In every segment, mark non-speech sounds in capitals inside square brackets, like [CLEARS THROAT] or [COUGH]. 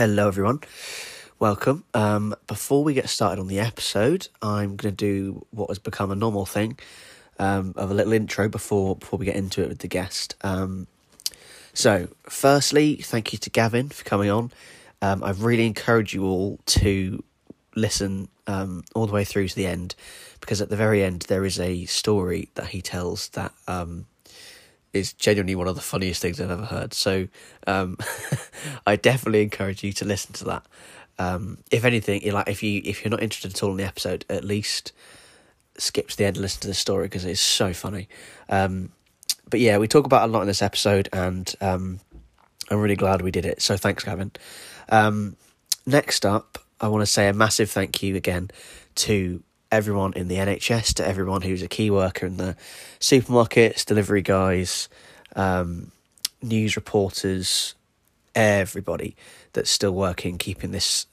Hello, everyone. Welcome. Um, before we get started on the episode, I'm going to do what has become a normal thing um, of a little intro before before we get into it with the guest. Um, so, firstly, thank you to Gavin for coming on. Um, I've really encouraged you all to listen um, all the way through to the end because at the very end there is a story that he tells that um, is genuinely one of the funniest things I've ever heard. So um, [LAUGHS] I definitely encourage you to listen to that. Um, if anything, like if you if you're not interested at all in the episode, at least skip to the end and listen to the story because it's so funny. Um, but yeah, we talk about a lot in this episode, and um, I'm really glad we did it. So thanks, Gavin. Um, next up, I want to say a massive thank you again to everyone in the NHS, to everyone who's a key worker in the supermarkets, delivery guys, um, news reporters, everybody that's still working, keeping this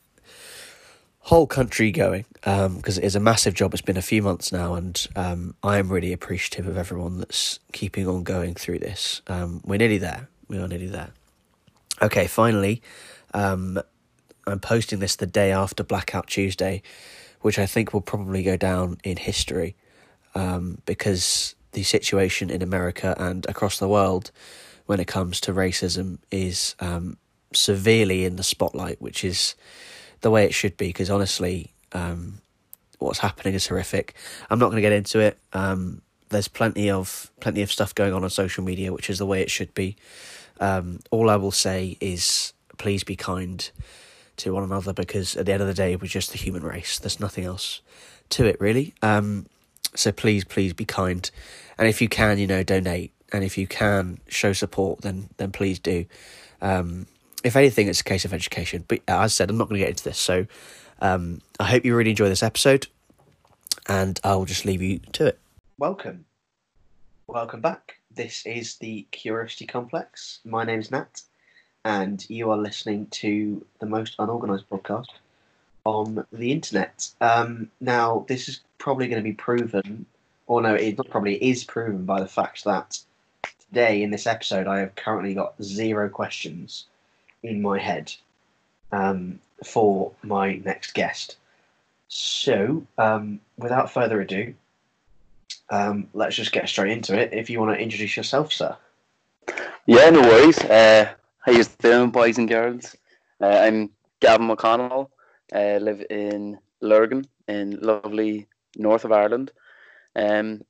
whole country going because um, it is a massive job. It's been a few months now, and um, I am really appreciative of everyone that's keeping on going through this. Um, we're nearly there. We are nearly there. Okay, finally, um, I'm posting this the day after Blackout Tuesday, which I think will probably go down in history um, because the situation in America and across the world when it comes to racism is um, severely in the spotlight, which is the way it should be. Because honestly, um, what's happening is horrific. I'm not going to get into it. Um, there's plenty of plenty of stuff going on on social media, which is the way it should be. Um, all I will say is, please be kind to one another because at the end of the day, we're just the human race. There's nothing else to it, really. Um, so please, please be kind, and if you can, you know, donate, and if you can show support, then then please do. Um, if anything, it's a case of education. But as I said, I'm not going to get into this. So um, I hope you really enjoy this episode, and I'll just leave you to it. Welcome, welcome back. This is the Curiosity Complex. My name's Nat and you are listening to the most unorganized podcast on the internet. Um, now, this is probably going to be proven, or no, it's not probably, it is proven by the fact that today in this episode I have currently got zero questions in my head um, for my next guest. So, um, without further ado, um, let's just get straight into it. If you want to introduce yourself, sir. Yeah, no worries. Uh, how you doing, boys and girls? Uh, I'm Gavin McConnell. I live in Lurgan in lovely north of Ireland. Um,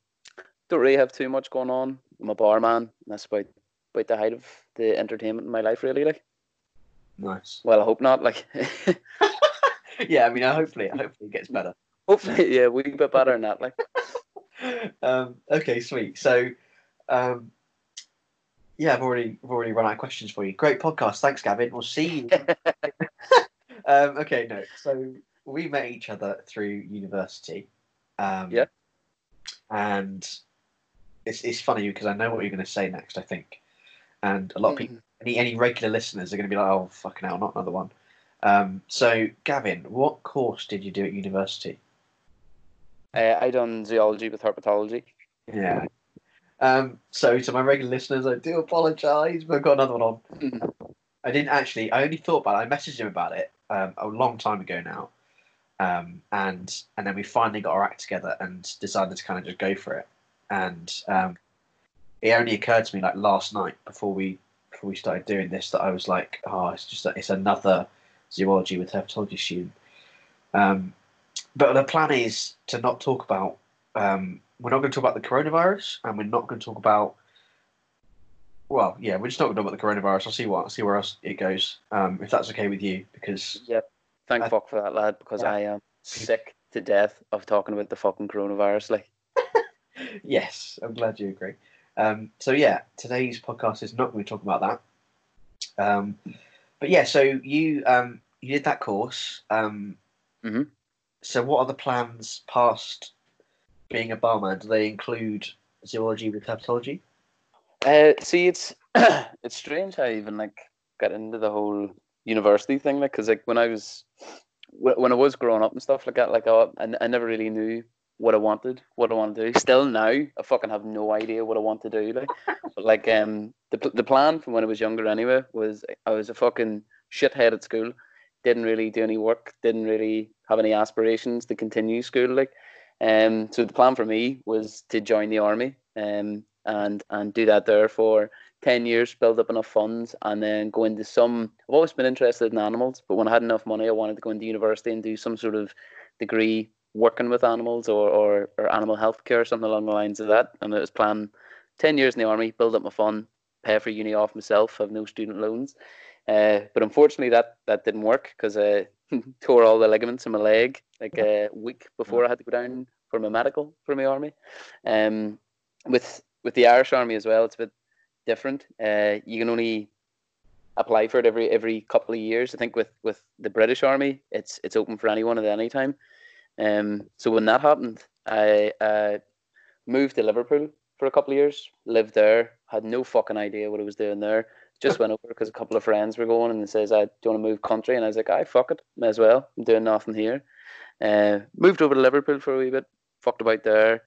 don't really have too much going on. I'm a barman. That's about about the height of the entertainment in my life, really. Like, nice. Well, I hope not. Like, [LAUGHS] yeah. I mean, hopefully, hopefully it gets better. Hopefully, yeah, we get better than that. Like, [LAUGHS] um, okay, sweet. So, um, yeah, I've already I've already run out of questions for you. Great podcast. Thanks, Gavin. We'll see you. [LAUGHS] [LAUGHS] um, okay, no. So we met each other through university. Um, yeah. And it's it's funny because I know what you're going to say next. I think, and a lot of people, hmm. any any regular listeners are going to be like, "Oh, fucking hell, not another one." Um, so, Gavin, what course did you do at university? Uh, I done zoology with herpetology. Yeah, um, so to my regular listeners, I do apologise, but I've got another one on. I didn't actually. I only thought about it. I messaged him about it um, a long time ago now, um, and and then we finally got our act together and decided to kind of just go for it. And um, it only occurred to me like last night before we before we started doing this that I was like, oh, it's just it's another zoology with herpetology student. Um, but the plan is to not talk about um, we're not going to talk about the coronavirus, and we're not going to talk about. Well, yeah, we're just not going to talk about the coronavirus. I'll see what, I'll see where else it goes. Um, if that's okay with you, because yeah, thank I, fuck for that, lad. Because yeah. I am [LAUGHS] sick to death of talking about the fucking coronavirus. Like, [LAUGHS] yes, I'm glad you agree. Um, so yeah, today's podcast is not going to be talk about that. Um, but yeah, so you um, you did that course. Um, mm-hmm. So what are the plans past being a barman, do they include zoology with herpetology? Uh, see, it's [CLEARS THROAT] it's strange how I even like got into the whole university thing, like, because like when I was when I was growing up and stuff like that, like I, I never really knew what I wanted, what I wanted to do. Still now, I fucking have no idea what I want to do. Like, but like um, the the plan from when I was younger anyway was I was a fucking shithead at school, didn't really do any work, didn't really have any aspirations to continue school. Like, um, so the plan for me was to join the army, um, and and do that there for ten years, build up enough funds, and then go into some. I've always been interested in animals, but when I had enough money, I wanted to go into university and do some sort of degree working with animals or or, or animal health care, something along the lines of that. And it was plan ten years in the army, build up my fund, pay for uni off myself, have no student loans. Uh, but unfortunately, that that didn't work because I [LAUGHS] tore all the ligaments in my leg like a week before I had to go down for my medical for my army. Um, with with the Irish Army as well, it's a bit different. Uh, you can only apply for it every every couple of years. I think with with the British Army, it's it's open for anyone at any time. Um, so when that happened, I uh, moved to Liverpool for a couple of years, lived there, had no fucking idea what I was doing there. Just went over because a couple of friends were going and says, "I do want to move country?" And I was like, "I fuck it, may as well. I'm doing nothing here." Uh, moved over to Liverpool for a wee bit, fucked about there.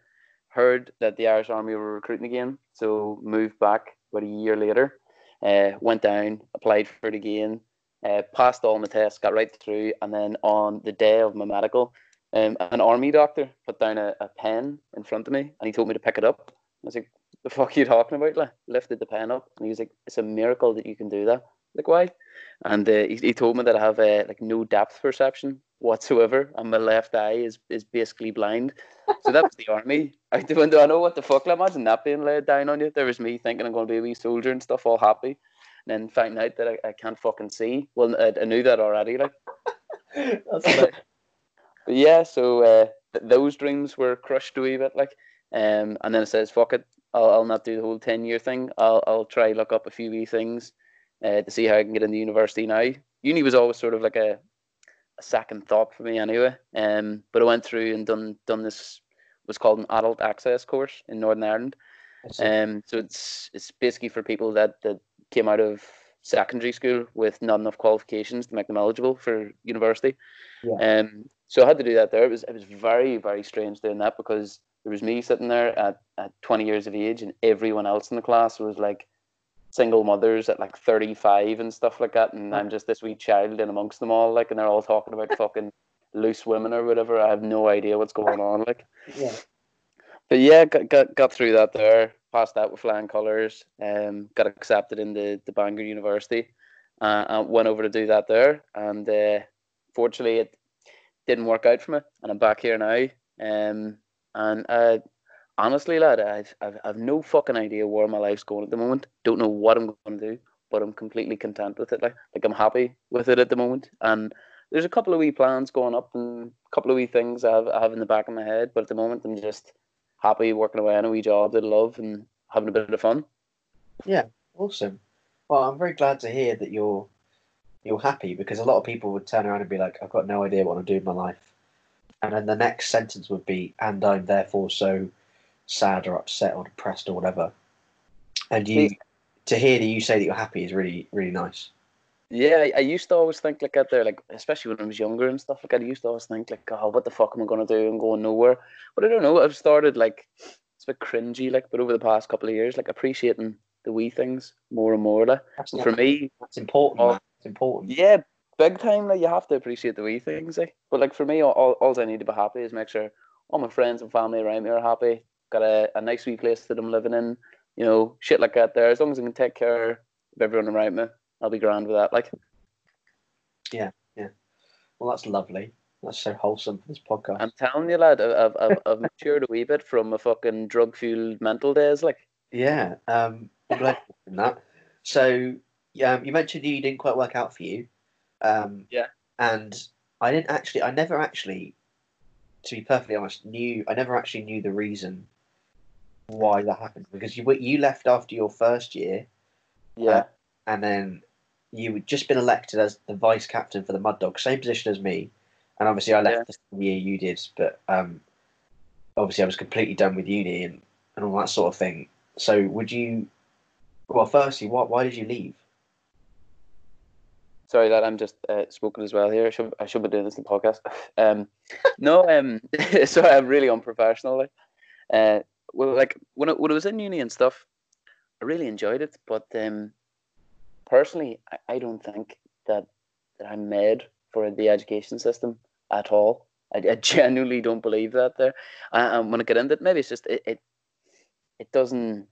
Heard that the Irish Army were recruiting again, so moved back about a year later. Uh, went down, applied for it again, uh, passed all my tests, got right through, and then on the day of my medical, um, an army doctor put down a, a pen in front of me and he told me to pick it up. I was like, the fuck are you talking about? Like, lifted the pen up and he was like, it's a miracle that you can do that. Like, why? And uh, he, he told me that I have uh, like no depth perception whatsoever and my left eye is, is basically blind. So that was the [LAUGHS] army. I do, I know what the fuck. Like, imagine that being laid down on you. There was me thinking I'm going to be a wee soldier and stuff, all happy. And then finding out that I, I can't fucking see. Well, I, I knew that already. Like, [LAUGHS] [LAUGHS] but yeah, so uh, th- those dreams were crushed a wee bit. Like, um, and then it says, "Fuck it, I'll, I'll not do the whole ten year thing. I'll I'll try look up a few wee things uh, to see how I can get into university now." Uni was always sort of like a, a second thought for me anyway. Um, but I went through and done done this was called an adult access course in Northern Ireland. Um, so it's it's basically for people that that came out of secondary school with not enough qualifications to make them eligible for university. Yeah. Um, so I had to do that there. It was it was very very strange doing that because there was me sitting there at, at 20 years of age and everyone else in the class was like single mothers at like 35 and stuff like that and I'm just this wee child in amongst them all like and they're all talking about [LAUGHS] fucking loose women or whatever. I have no idea what's going on like. Yeah. But yeah, got, got, got through that there, passed that with flying colours, um, got accepted into the Bangor University, uh, and went over to do that there. And uh, fortunately, it didn't work out for me, and I'm back here now. Um, and uh, honestly, lad, I've, I've, I've no fucking idea where my life's going at the moment. Don't know what I'm going to do, but I'm completely content with it. Like, like I'm happy with it at the moment. And there's a couple of wee plans going up and a couple of wee things I have, I have in the back of my head, but at the moment, I'm just happy working away on a wee job that I love and having a bit of fun. Yeah, awesome. Well, I'm very glad to hear that you're you're happy because a lot of people would turn around and be like, "I've got no idea what I'm doing in my life," and then the next sentence would be, "And I'm therefore so sad or upset or depressed or whatever." And you to hear that you say that you're happy is really really nice. Yeah, I, I used to always think like that there, like especially when I was younger and stuff like that. I used to always think like, oh, what the fuck am I gonna do? I'm going nowhere. But I don't know. I've started like it's a bit cringy, like, but over the past couple of years, like appreciating the wee things more and more. Like, That's for me, It's important. Oh. important. yeah, big time. Like you have to appreciate the wee things. Like, but like for me, all, all, all I need to be happy is make sure all my friends and family around me are happy. Got a, a nice wee place that I'm living in. You know, shit like that. There, as long as I can take care of everyone around me, I'll be grand with that. Like. Yeah, yeah. Well, that's lovely. That's so wholesome for this podcast. I'm telling you, lad, I've, I've, I've matured a wee bit from my fucking drug fueled mental days. Like, Yeah, um, I'm glad that. So, um, you mentioned you didn't quite work out for you. Um, Yeah. And I didn't actually, I never actually, to be perfectly honest, knew, I never actually knew the reason why that happened because you you left after your first year yeah, and then you had just been elected as the vice captain for the Mud Dogs, same position as me. And obviously, I left Yeah. the same year you did, but um, obviously, I was completely done with uni and, and all that sort of thing. So, would you? Well, firstly, why why did you leave? Sorry that I'm just uh, spoken as well here. I should I should be doing this in the podcast. [LAUGHS] Um, no, um, [LAUGHS] sorry, I'm really unprofessional. Like, uh, well, like when I, when I was in uni and stuff, I really enjoyed it. But um, personally, I, I don't think that that I'm made for the education system at all. I, I [LAUGHS] genuinely don't believe that there. I and when I get into it, maybe it's just it, it it doesn't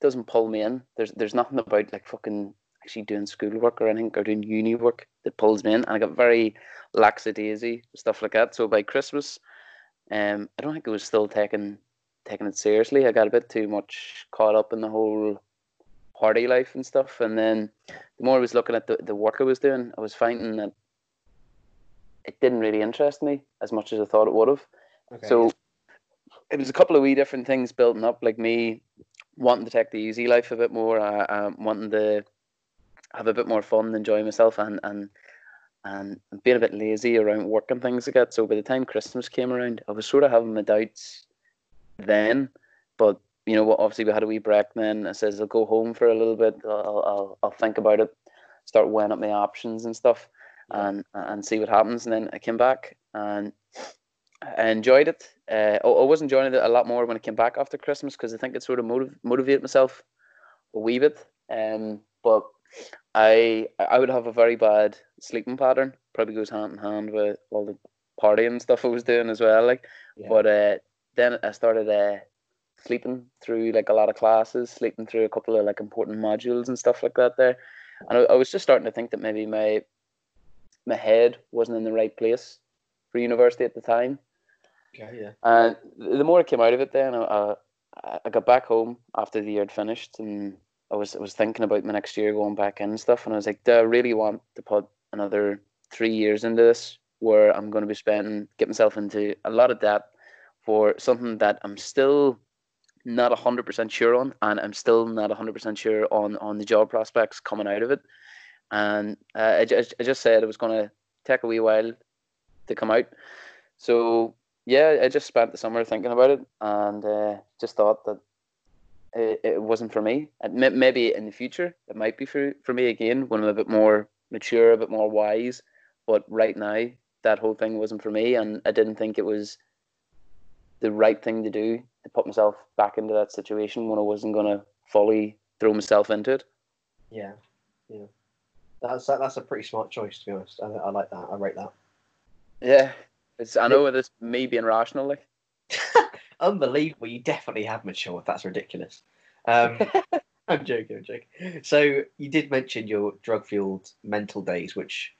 doesn't pull me in. There's there's nothing about like fucking actually doing schoolwork or anything or doing uni work that pulls me in. And I got very lackadaisy stuff like that. So by Christmas, um, I don't think it was still taking taking it seriously. I got a bit too much caught up in the whole party life and stuff. And then the more I was looking at the, the work I was doing, I was finding that it didn't really interest me as much as I thought it would have. Okay. So it was a couple of wee different things building up, like me wanting to take the easy life a bit more, uh, um, wanting to have a bit more fun, enjoy myself, and and and being a bit lazy around work and things like that. So by the time Christmas came around, I was sort of having my doubts then, but you know what? Obviously, we had a wee break. Then I says I'll go home for a little bit. I'll I'll, I'll think about it, start weighing up my options and stuff and and see what happens. And then I came back and I enjoyed it. Uh, I, was enjoying it a lot more when I came back after Christmas because I think it sort of motiv- motivated myself a wee bit. Um, but I I would have a very bad sleeping pattern. Probably goes hand in hand with all the partying stuff I was doing as well. Like, yeah. but uh, then I started uh, sleeping through like a lot of classes, sleeping through a couple of like important modules and stuff like that there. And I, I was just starting to think that maybe my my head wasn't in the right place for university at the time. Okay, yeah. And the more I came out of it, then I, I got back home after the year had finished, and I was I was thinking about my next year going back in and stuff, and I was like, do I really want to put another three years into this, where I'm going to be spending, get myself into a lot of debt for something that I'm still not hundred percent sure on, and I'm still not hundred percent sure on on the job prospects coming out of it and uh, I, just, I just said it was going to take a wee while to come out. So yeah, I just spent the summer thinking about it, and uh, just thought that it, it wasn't for me. maybe in the future it might be for for me again when I'm a bit more mature, a bit more wise. But right now, that whole thing wasn't for me, and I didn't think it was the right thing to do to put myself back into that situation when I wasn't going to fully throw myself into it. Yeah, yeah. That's that's a pretty smart choice, to be honest. I, I like that. I rate that. Yeah, it's. I know it's me being rational, like. Unbelievable! You definitely have matured. That's ridiculous. Um, [LAUGHS] I'm joking. I'm joking. So you did mention your drug-fueled mental days, which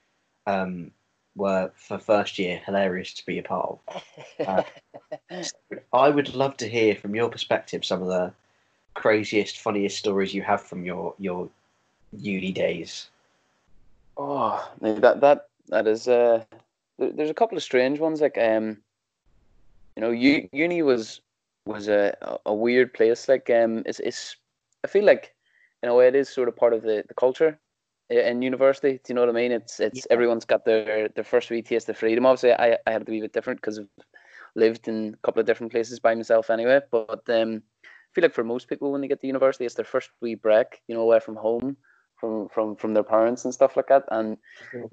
um, were for first year hilarious to be a part of. Uh, [LAUGHS] I would love to hear from your perspective some of the craziest, funniest stories you have from your your uni days. Oh, that that that is. Uh, there's a couple of strange ones. Like, um, you know, uni was was a a weird place. Like, um, it's it's. I feel like, in a way, it is sort of part of the, the culture in university. Do you know what I mean? It's it's yeah. everyone's got their their first wee taste of freedom. Obviously, I I had to be a bit different because I've lived in a couple of different places by myself anyway. But um, I feel like for most people, when they get to university, it's their first wee break, you know, away from home from from from their parents and stuff like that. And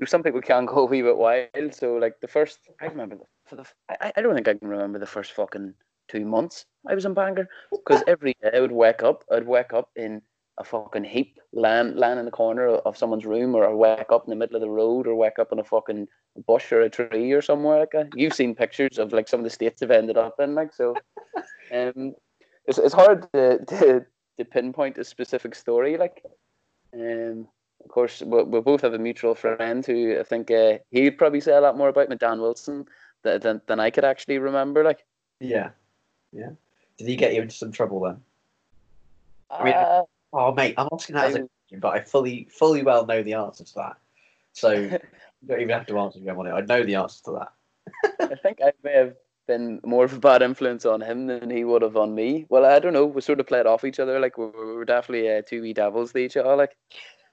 some people can go [LAUGHS] a wee bit wild. So like the first, I remember the, for the I, I don't think I can remember the first fucking two months I was in Bangor because every day I would wake up, I'd wake up in a fucking heap, land land in the corner of someone's room, or, or wake up in the middle of the road, or wake up in a fucking bush or a tree or somewhere like that. You've seen pictures of like some of the states I've ended up in, like so. [LAUGHS] Um, it's it's hard to to, to pinpoint a specific story, like um, of course, we, we both have a mutual friend who I think uh, he'd probably say a lot more about me, Dan Wilson, than, than, than I could actually remember. Like, yeah, yeah. Did he get you into some trouble then? I mean, uh, oh mate, I'm asking that I, as a question, but I fully, fully well know the answer to that. So [LAUGHS] you don't even have to answer if you want it. I know the answer to that. I think I may have been more of a bad influence on him than he would have on me. Well, I don't know. We sort of played off each other. Like we were definitely uh, two wee devils to each other. Like.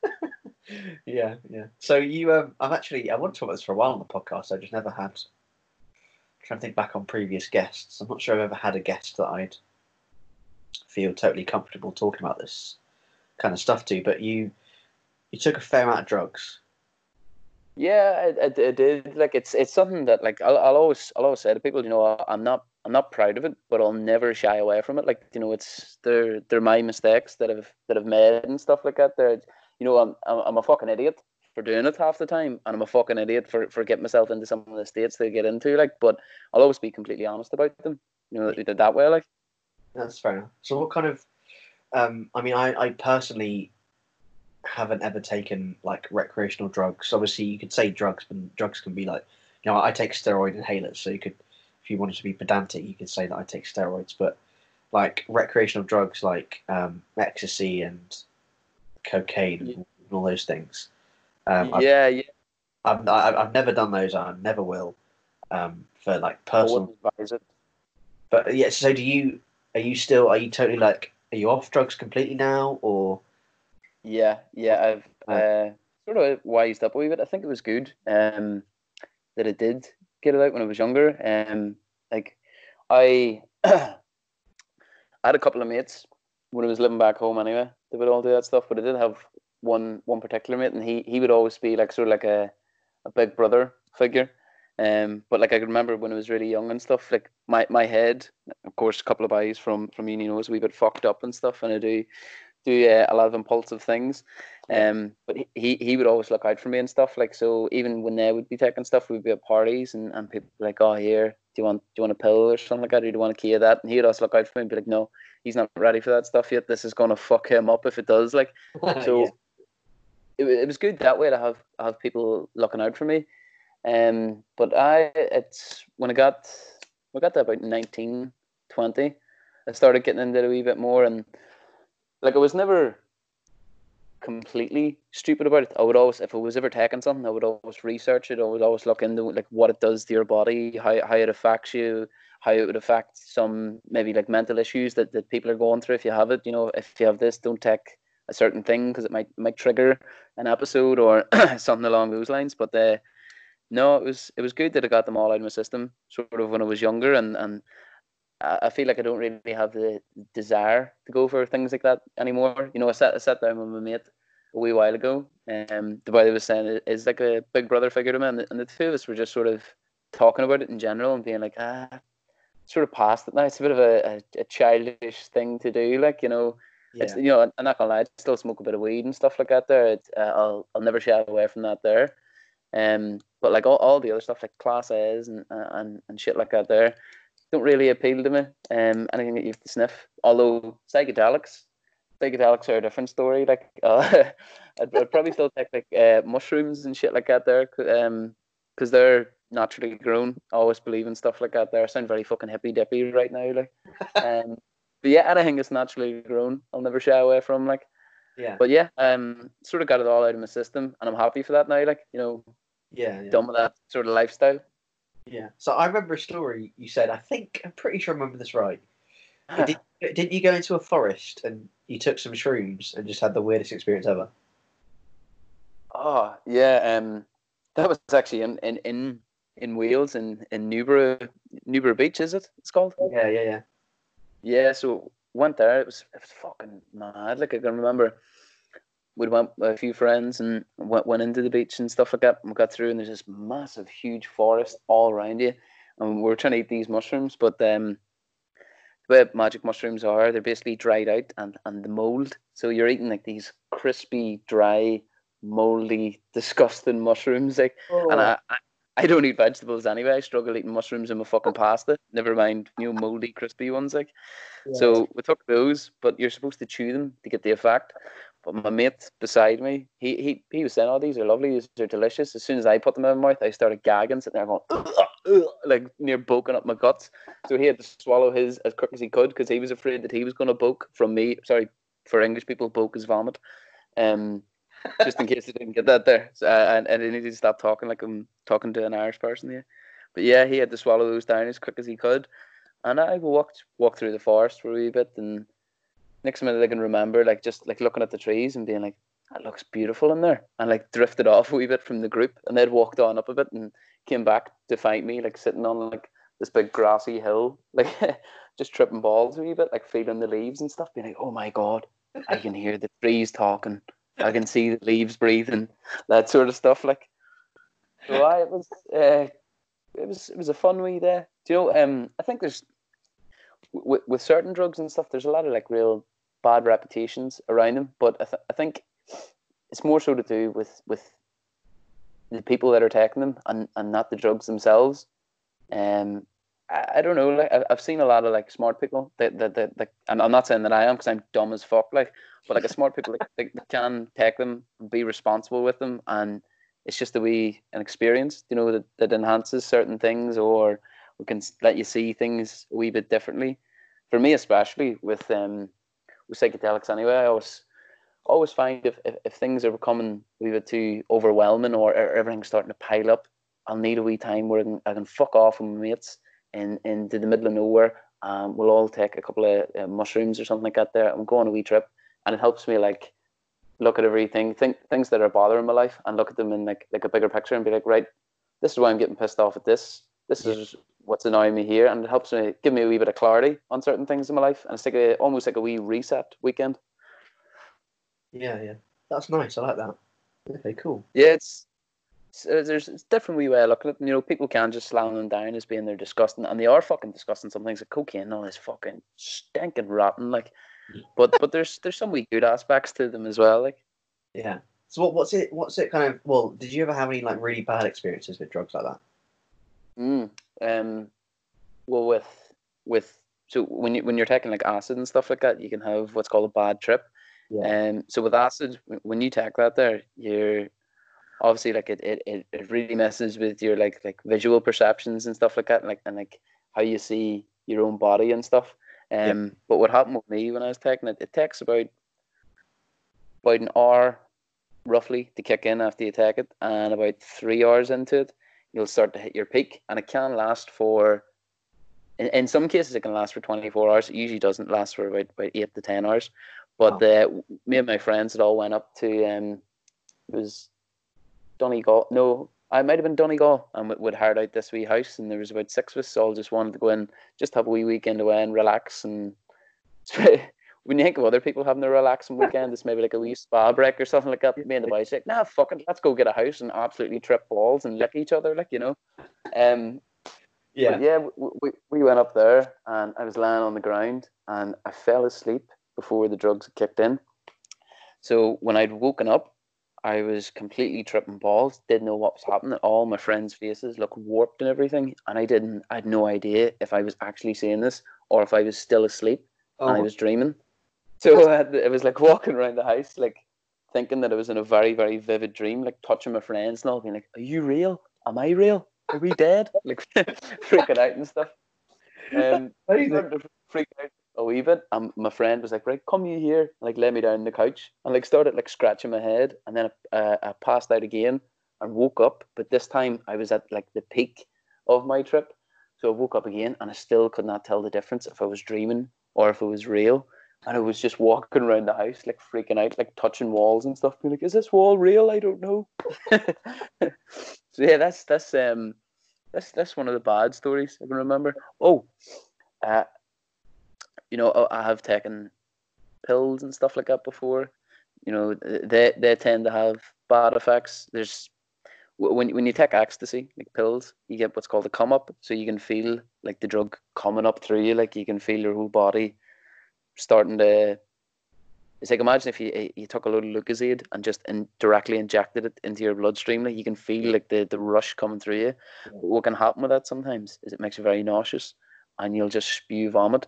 [LAUGHS] yeah, yeah. So you, um, I've actually I want to talk about this for a while on the podcast. I just never had. I'm trying to think back on previous guests. I'm not sure I've ever had a guest that I'd feel totally comfortable talking about this kind of stuff to. But you, you took a fair amount of drugs. Yeah, I, I, I, did. Like it's it's something that like I'll, I'll always I'll always say to people, you know, I'm not I'm not proud of it, but I'll never shy away from it. Like you know, it's they're they're my mistakes that I've that I've made and stuff like that. They're you know I'm I'm a fucking idiot for for doing it half the time, and I'm a fucking idiot for, for getting myself into some of the states they get into. Like, but I'll always be completely honest about them. You know, that, that way. Like, that's fair enough. So, what kind of? Um, I mean, I, I personally haven't ever taken like recreational drugs. Obviously, you could say drugs, but drugs can be like, you know, I take steroid inhalers, so you could, if you wanted to be pedantic, you could say that I take steroids. But like recreational drugs, like um, ecstasy and cocaine yeah. and all those things. Um, yeah, I've, yeah. I've, I've, I've never done those. I never will. Um, for like personal. But yeah, so do you? Are you still? Are you totally like? Are you off drugs completely now, or? Yeah, yeah. I've uh, sort of wised up a wee bit. I think it was good um, that I did get it out when I was younger. Um, like I, [CLEARS THROAT] I had a couple of mates when I was living back home anyway. They would all do that stuff, but I did have one one particular mate, and he he would always be like sort of like a a big brother figure. Um, but like I can remember when I was really young and stuff, like my, my head, of course, a couple of eyes from from uni was a wee bit fucked up and stuff, and I do do uh, a lot of impulsive things. Um, but he, he would always look out for me and stuff. Like so, even when they would be taking stuff, we'd be at parties and, and people like, "Oh, here, do you want do you want a pill or something like that? Or do you want a key of that?" And he'd always look out for me and be like, "No, he's not ready for that stuff yet. This is gonna fuck him up if it does." Like, [LAUGHS] so yeah. it, it was good that way to have have people looking out for me. Um, but I it's when I got we got to about 19, 20, I started getting into it a wee bit more and like I was never completely stupid about it. I would always, if I was ever taking something, I would always research it. I would always look into like what it does to your body, how how it affects you, how it would affect some maybe like mental issues that, that people are going through. If you have it, you know, if you have this, don't take a certain thing because it might might trigger an episode or [CLEARS THROAT] something along those lines. But uh, no, it was it was good that I got them all out of my system, sort of when I was younger, and and I feel like I don't really have the desire to go for things like that anymore. You know, I sat I sat down with my mate a wee while ago, and um, the boy that was saying is like a big brother figure to me, and the, and the two of us were just sort of talking about it in general and being like, ah, sort of past it now. It's a bit of a, a, a childish thing to do, like you know. Yeah. It's, you know, I'm not gonna lie, I still smoke a bit of weed and stuff like that. There, it, uh, I'll I'll never shy away from that. There, um, but like all, all the other stuff like class A's and and and shit like that. There, don't really appeal to me. Um, anything that you have to sniff. Although psychedelics, psychedelics are a different story. Like, [LAUGHS] uh, I'd, I'd, probably still take like uh, mushrooms and shit like that there, um, because they're naturally grown. I always believe in stuff like that. There, I sound very fucking hippy dippy right now, like. [LAUGHS] Um, but yeah, anything that's naturally grown, I'll never shy away from. Like, yeah. But yeah, um, sort of got it all out of my system, and I'm happy for that now. Like, you know, yeah, yeah. done with that sort of lifestyle. Yeah. So I remember a story you said. I think I'm pretty sure I remember this right. Did, didn't you go into a forest and you took some shrooms and just had the weirdest experience ever? Oh yeah, um, that was actually in in in, in Wales in in Newborough Newborough Beach, is it? It's called. Yeah, yeah, yeah. Yeah, so went there. It was it was fucking mad. Like I can remember we went with a few friends and went, went into the beach and stuff like that. And we got through, and there's this massive, huge forest all around you. And we were trying to eat these mushrooms, but um, the way magic mushrooms are, they're basically dried out and, and the mold. So you're eating like these crispy, dry, moldy, [LAUGHS] disgusting mushrooms. Like, oh. and I, I, I don't eat vegetables anyway. I struggle eating mushrooms in my fucking pasta. Never mind, you know, moldy, crispy ones. Like, yeah. so we took those, but you're supposed to chew them to get the effect. But my mate beside me, he he he was saying, "Oh, these are lovely. These are delicious." As soon as I put them in my mouth, I started gagging, sitting there going, ugh, ugh, like near boking up my guts. So he had to swallow his as quick as he could because he was afraid that he was going to boke from me. Sorry, for English people, boke is vomit. Um, just in case he didn't get that there, so, uh, and and he needed to stop talking like I'm talking to an Irish person here. But yeah, he had to swallow those down as quick as he could, and I walked walked through the forest for a wee bit and next minute I can remember like just like looking at the trees and being like, that looks beautiful in there, and like drifted off a wee bit from the group, and they'd walked on up a bit and came back to find me like sitting on like this big grassy hill, [LAUGHS] like just tripping balls a wee bit, like feeling the leaves and stuff, being like, oh my god, I can hear the trees talking, I can see the leaves breathing, [LAUGHS] that sort of stuff. Like, so I, it was, uh, it was, it was a fun wee day. Do you know? Um, I think there's with, with certain drugs and stuff, there's a lot of like real bad reputations around them. But I, th- I think it's more so to do with with the people that are taking them and, and not the drugs themselves. Um, I, I don't know. Like I've seen a lot of like smart people that that that, that and I'm not saying that I am because I'm dumb as fuck. Like, but like a smart people like, they, they can take them, be responsible with them, and it's just a wee an experience, you know, that, that enhances certain things or we can let you see things a wee bit differently. For me, especially with um with psychedelics, anyway, I always always find if, if, if things are becoming a wee bit too overwhelming or, or everything's starting to pile up, I'll need a wee time where I can, I can fuck off with my mates in into the middle of nowhere. Um, we'll all take a couple of uh, mushrooms or something like that there and go on a wee trip, and it helps me like look at everything, think things that are bothering my life, and look at them in like like a bigger picture and be like, right, this is why I'm getting pissed off at this. This is what's annoying me here, and it helps me give me a wee bit of clarity on certain things in my life, and it's like a almost like a wee reset weekend. Yeah, yeah. That's nice. I like that. Okay, cool. Yeah, it's, it's uh, there's it's different wee way of looking at it. You know, people can just slam them down as being they're disgusting, and they are fucking disgusting. Some things like cocaine, and all is fucking stinking rotten. Like, [LAUGHS] but but there's there's some wee good aspects to them as well. Like, Yeah. So what, what's it? What's it kind of? Well, did you ever have any like really bad experiences with drugs like that? Mm, um, well with with so when you when you're taking like acid and stuff like that, you can have what's called a bad trip. Yeah. Um, so with acid, when you take that there, you're obviously like it, it, it, it really messes with your like like visual perceptions and stuff like that, and like and like how you see your own body and stuff. Um, but what happened with me when I was taking it, it takes about about an hour roughly to kick in after you take it, and about three hours into it, you'll start to hit your peak, and it can last for. In, in some cases, it can last for 24 hours. It usually doesn't last for about, about 8 to 10 hours. But uh, me and my friends had all went up to um, it was Donegal. No, I might have been Donegal, and we would hired out this wee house, and there was about six of us. So all just wanted to go in, just have a wee weekend away and relax. And [LAUGHS] when you think of other people having a relaxing [LAUGHS] weekend, it's maybe like a wee spa break or something like that. Me and the boys like, nah, fuck it, let's go get a house and absolutely trip balls and lick each other, like you know. Um, Yeah. yeah, we, we, we went up there and I was lying on the ground and I fell asleep before the drugs had kicked in. So when I'd woken up, I was completely tripping balls, didn't know what was happening. All my friends' faces looked warped and everything, and I didn't. I had no idea if I was actually seeing this or if I was still asleep and I Oh, was dreaming. [LAUGHS] So I, had, I was like walking around the house, like thinking that I was in a very, very vivid dream, like touching my friends and all, being like, "Are you real? Am I real? Are we dead?" [LAUGHS] Like [LAUGHS] freaking out and stuff. Um, I started to freak out a wee bit, and my friend was like, "Right, come you here," and, like lay me down on the couch, and like started like scratching my head, and then uh, I passed out again and woke up. But this time I was at like the peak of my trip, so I woke up again, and I still could not tell the difference if I was dreaming or if it was real. And I was just walking around the house, like freaking out, like touching walls and stuff, being like, "Is this wall real? I don't know." [LAUGHS] so yeah, that's that's um, that's that's one of the bad stories I can remember. Oh, uh, you know, I have taken pills and stuff like that before. You know, they they tend to have bad effects. There's when when you take ecstasy, like pills, you get what's called a come up, so you can feel like the drug coming up through you, like you can feel your whole body starting to. It's like imagine if you you took a load of Lucozade and just in, directly injected it into your bloodstream, like you can feel like the, the rush coming through you. But what can happen with that sometimes is it makes you very nauseous, and you'll just spew vomit.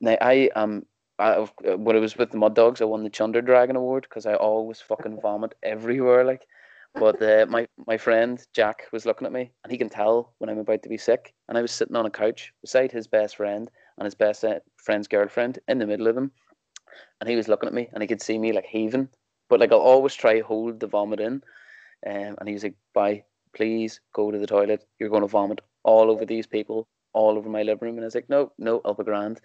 Now I um I, when I was with the Mud Dogs, I won the Chunder Dragon Award because I always fucking [LAUGHS] vomit everywhere. Like, but uh, my my friend Jack was looking at me, and he can tell when I'm about to be sick. And I was sitting on a couch beside his best friend and his best friend's girlfriend in the middle of them, and he was looking at me, and he could see me like heaving. But like I'll always try hold the vomit in, um, and he was like, "Bye, please go to the toilet. You're going to vomit all over these people, all over my living room." And I was like, "No, no, I'll be grand."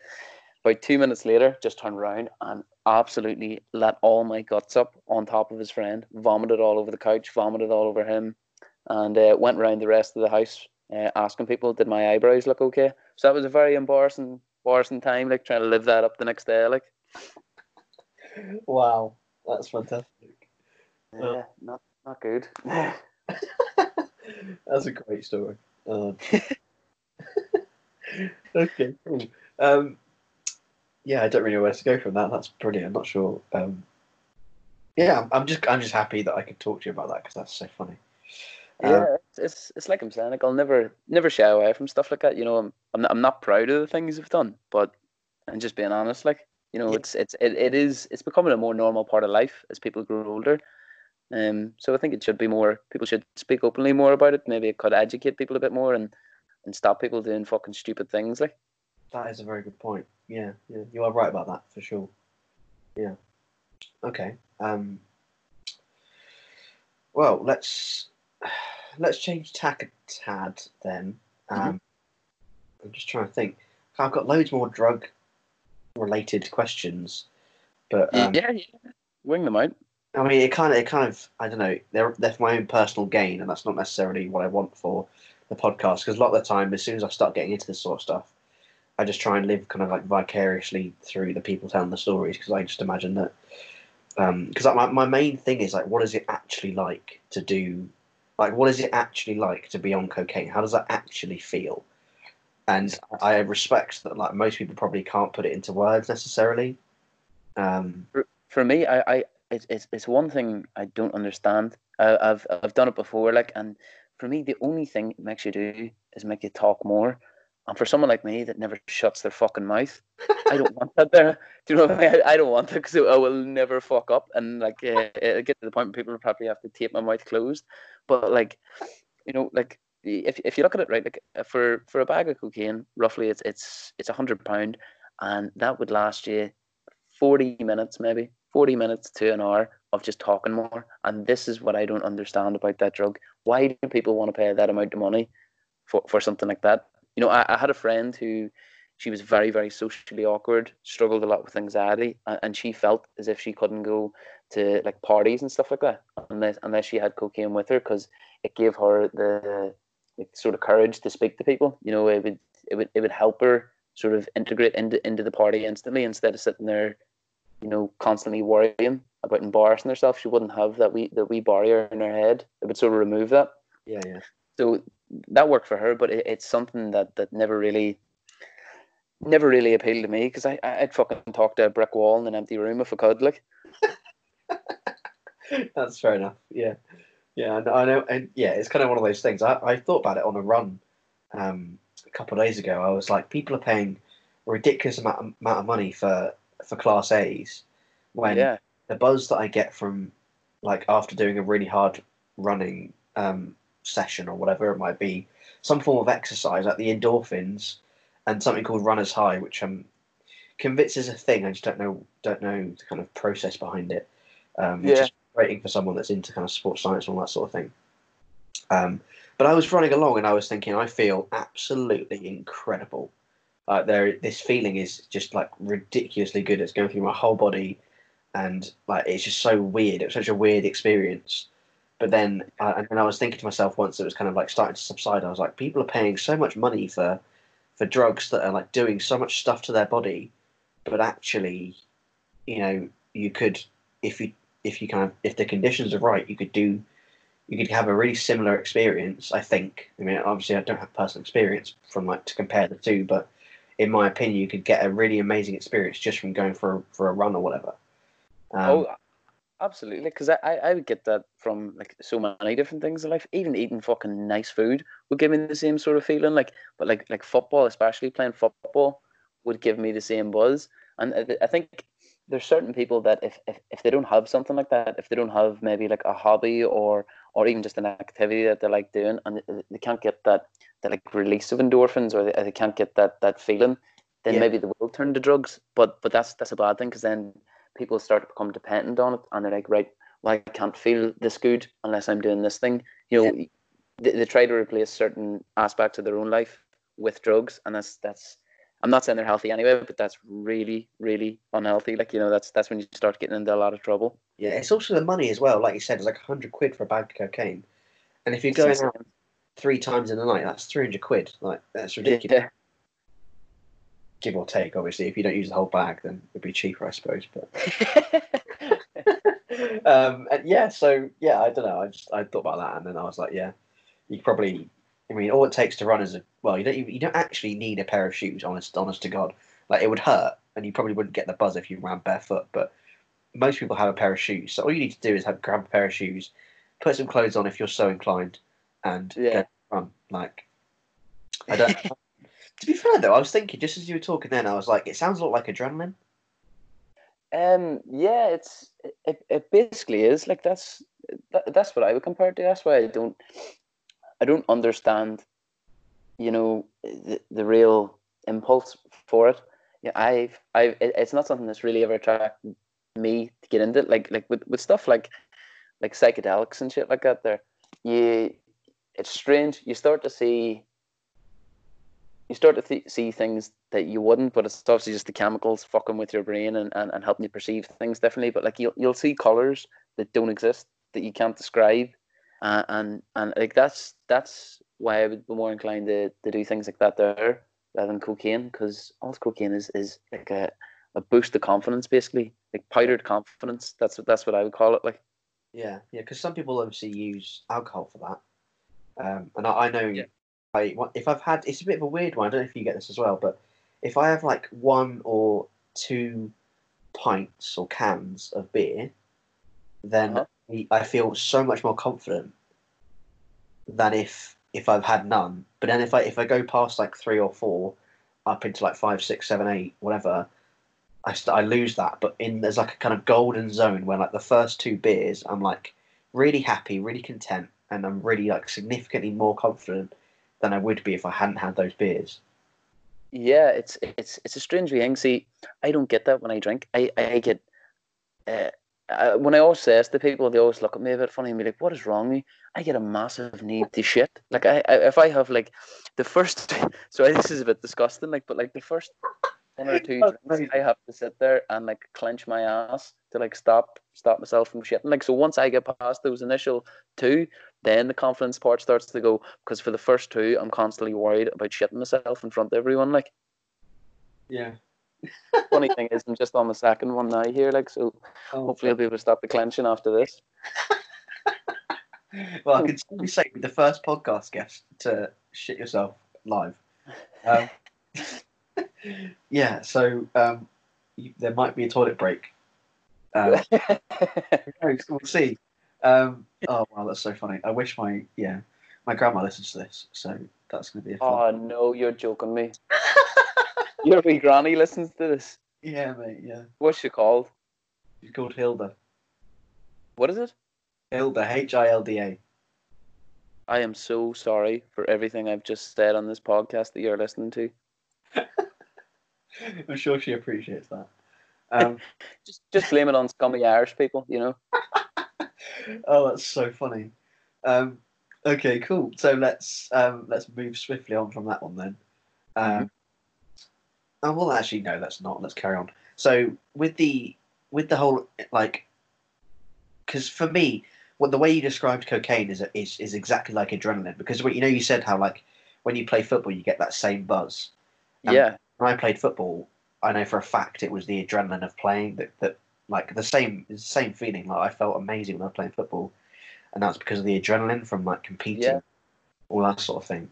About two minutes later, just turned around and absolutely let all my guts up on top of his friend, vomited all over the couch, vomited all over him, and uh, went around the rest of the house uh, asking people, "Did my eyebrows look okay?" So that was a very embarrassing, embarrassing time, like trying to live that up the next day, like. Wow, that's fantastic. Yeah, not not good. [LAUGHS] That's a great story. Um, [LAUGHS] okay, cool. Um, yeah, I don't really know where to go from that. That's brilliant. I'm not sure. Um, yeah, I'm, I'm just I'm just happy that I could talk to you about that because that's so funny. Um, Yeah, it's, it's it's like I'm saying. Like I'll never never shy away from stuff like that. You know, I'm I'm not, I'm not proud of the things I've done, but I'm just being honest. Like you know, Yeah. it's it's it, it is it's becoming a more normal part of life as people grow older. Um, so I think it should be more. People should speak openly more about it. Maybe it could educate people a bit more and and stop people doing fucking stupid things. Like That is a very good point. Yeah, yeah, you are right about that for sure. Yeah. Okay. Um. Well, let's [SIGHS] let's change tack a tad then. Um, I'm just trying to think. I've got loads more drug related questions, but um, yeah, yeah, wing them out. I mean, it kind of, it kind of, I don't know. They're they're for my own personal gain, and that's not necessarily what I want for the podcast. Because a lot of the time, as soon as I start getting into this sort of stuff, I just try and live kind of like vicariously through the people telling the stories. Because I just imagine that. Because my my main thing is like, what is it actually like to do? Like, what is it actually like to be on cocaine? How does that actually feel? And I respect that, like most people probably can't put it into words necessarily. Um, for me, I, I it's, it's it's one thing I don't understand. I've I've done it before, like, and for me, the only thing it makes you do is make you talk more. And for someone like me that never shuts their fucking mouth, I don't want that there. [LAUGHS] Do you know what I mean? I, don't want that because I will never fuck up. And like, uh, get to the point where people probably have to tape my mouth closed. But like, you know, like if if you look at it right, like uh, for for a bag of cocaine, roughly it's it's it's a hundred pound, and that would last you forty minutes maybe 40 minutes to an hour of just talking more. And this is what I don't understand about that drug. Why do people want to pay that amount of money for, for something like that? You know, I, I had a friend who she was very, very socially awkward, struggled a lot with anxiety, and, she felt as if she couldn't go to like parties and stuff like that unless unless she had cocaine with her because it gave her the like, sort of courage to speak to people. You know, it would it would it would help her sort of integrate into into the party instantly instead of sitting there you know, constantly worrying about embarrassing herself, she wouldn't have that wee the wee barrier in her head. It would sort of remove that. yeah, yeah. So that worked for her, but it, it's something that that never really, never really appealed to me because I I'd fucking talk to a brick wall in an empty room if I could. Like, [LAUGHS] That's fair enough. Yeah, yeah, I know, I know, and yeah, it's kind of one of those things. I, I thought about it on a run um, a couple of days ago. I was like, people are paying a ridiculous amount, amount of money for for class A's when yeah, the buzz that I get from like after doing a really hard running um, session or whatever it might be, some form of exercise, like the endorphins and something called runner's high, which I'm convinced is a thing. I just don't know don't know the kind of process behind it. Um, which Yeah. is rating for someone that's into kind of sports science and all that sort of thing. Um, but I was running along and I was thinking, I feel absolutely incredible. Like there, this feeling is just like ridiculously good. It's going through my whole body, and like it's just so weird. It was such a weird experience. But then, uh, and I was thinking to myself once it was kind of like starting to subside. I was like, people are paying so much money for for drugs that are like doing so much stuff to their body, but actually, you know, you could if you if you kind of if the conditions are right, you could do you could have a really similar experience. I think. I mean, obviously, I don't have personal experience from like to compare the two, but in my opinion, you could get a really amazing experience just from going for a, for a run or whatever. Um, oh, absolutely. Because I, I I would get that from like so many different things in life. Even eating fucking nice food would give me the same sort of feeling. Like, but like like football, especially playing football, would give me the same buzz. And I, I think there's certain people that if, if if they don't have something like that, if they don't have maybe like a hobby or or even just an activity that they like doing, and they- they can't get that that like release of endorphins or they, they can't get that that feeling, then Yeah. maybe they will turn to drugs. But but that's that's a bad thing because then people start to become dependent on it and they're like, right, well, I can't feel this good unless I'm doing this thing. You know, they, they try to replace certain aspects of their own life with drugs, and that's that's. I'm not saying they're healthy anyway, but that's really, really unhealthy. Like you know, that's that's when you start getting into a lot of trouble. yeah, it's also the money as well. Like you said, it's like hundred quid for a bag of cocaine, and if you're going out three times in the night, that's three hundred quid. Like that's ridiculous. Yeah. Give or take, obviously. If you don't use the whole bag, then it'd be cheaper, I suppose. But [LAUGHS] um, and yeah, so yeah, I don't know. I just I thought about that, and then I was like, yeah, you probably. I mean, all it takes to run is a well. You don't even, you don't actually need a pair of shoes. Honest, honest to God, like it would hurt, and you probably wouldn't get the buzz if you ran barefoot. But most people have a pair of shoes, so all you need to do is have grab a pair of shoes, put some clothes on if you're so inclined, and Yeah. run. Like, I don't. To be fair though, I was thinking just as you were talking, then I was like, it sounds a lot like adrenaline. Um, yeah, it's it, it basically is like that's that, that's what I would compare it to. That's why I don't I don't understand, you know, the, the real impulse for it. Yeah, I've I've it, it's not something that's really ever attracted me to get into it. Like like with, with stuff like like psychedelics and shit like that. There, you it's strange. You start to see you start to th- see things that you wouldn't, but it's obviously just the chemicals fucking with your brain and, and, and helping you perceive things differently. But like you'll you'll see colors that don't exist that you can't describe, uh, and and like that's that's why I would be more inclined to, to do things like that there rather than cocaine because all cocaine is is like a, a boost of confidence basically like powdered confidence. That's what that's what I would call it. Like Yeah, yeah, because some people obviously use alcohol for that, um, and I, I know Yeah. I if I've had it's a bit of a weird one. I don't know if you get this as well, but if I have like one or two pints or cans of beer, then Uh-huh. I feel so much more confident than if if I've had none. But then if I if I go past like three or four, up into like five, six, seven, eight, whatever, I st- I lose that. But in there's like a kind of golden zone where like the first two beers, I'm like really happy, really content, and I'm really like significantly more confident than I would be if I hadn't had those beers. Yeah, it's it's it's a strange thing. See, I don't get that when I drink. I I get uh, uh, when I always say this to people, they always look at me a bit funny and be like, "What is wrong with me?" I get a massive need to shit. Like I, I if I have like the first, [LAUGHS] so this is a bit disgusting. Like, but like the first one or [LAUGHS] two drinks. I have to sit there and like clench my ass to like stop stop myself from shitting. Like so, once I get past those initial two, then the confidence part starts to go. Because for the first two, I'm constantly worried about shitting myself in front of everyone. Like Yeah. [LAUGHS] funny thing is, I'm just on the second one now here. Like so, Oh, hopefully I'll be able to stop the clenching after this. [LAUGHS] well, I can certainly say the first podcast guest to shit yourself live. Um, yeah, so um, you, there might be a toilet break. Um, [LAUGHS] knows? we'll see. Um, oh wow, that's so funny. I wish my yeah my grandma listens to this, so that's going to be a fun. oh no, you're joking me. Your wee granny listens to this. yeah, mate. Yeah, What's she called? she's called Hilda. What is it? Hilda, H I L D A. I am so sorry for everything I've just said on this podcast that you're listening to. [LAUGHS] I'm sure she appreciates that. [LAUGHS] Um, Just just blame it on scummy Irish people, you know. [LAUGHS] oh, that's so funny. Um, okay, cool. So let's um, let's move swiftly on from that one then. Um, Oh well, actually, no, let's not. Let's carry on. So with the with the whole like, because for me, what the way you described cocaine is is is exactly like adrenaline. Because what you know, you said how like when you play football, you get that same buzz. Um, yeah, When I played football, I know for a fact it was the adrenaline of playing that that like the same same feeling. Like I felt amazing when I was playing football, and that's because of the adrenaline from like competing, Yeah. all that sort of thing.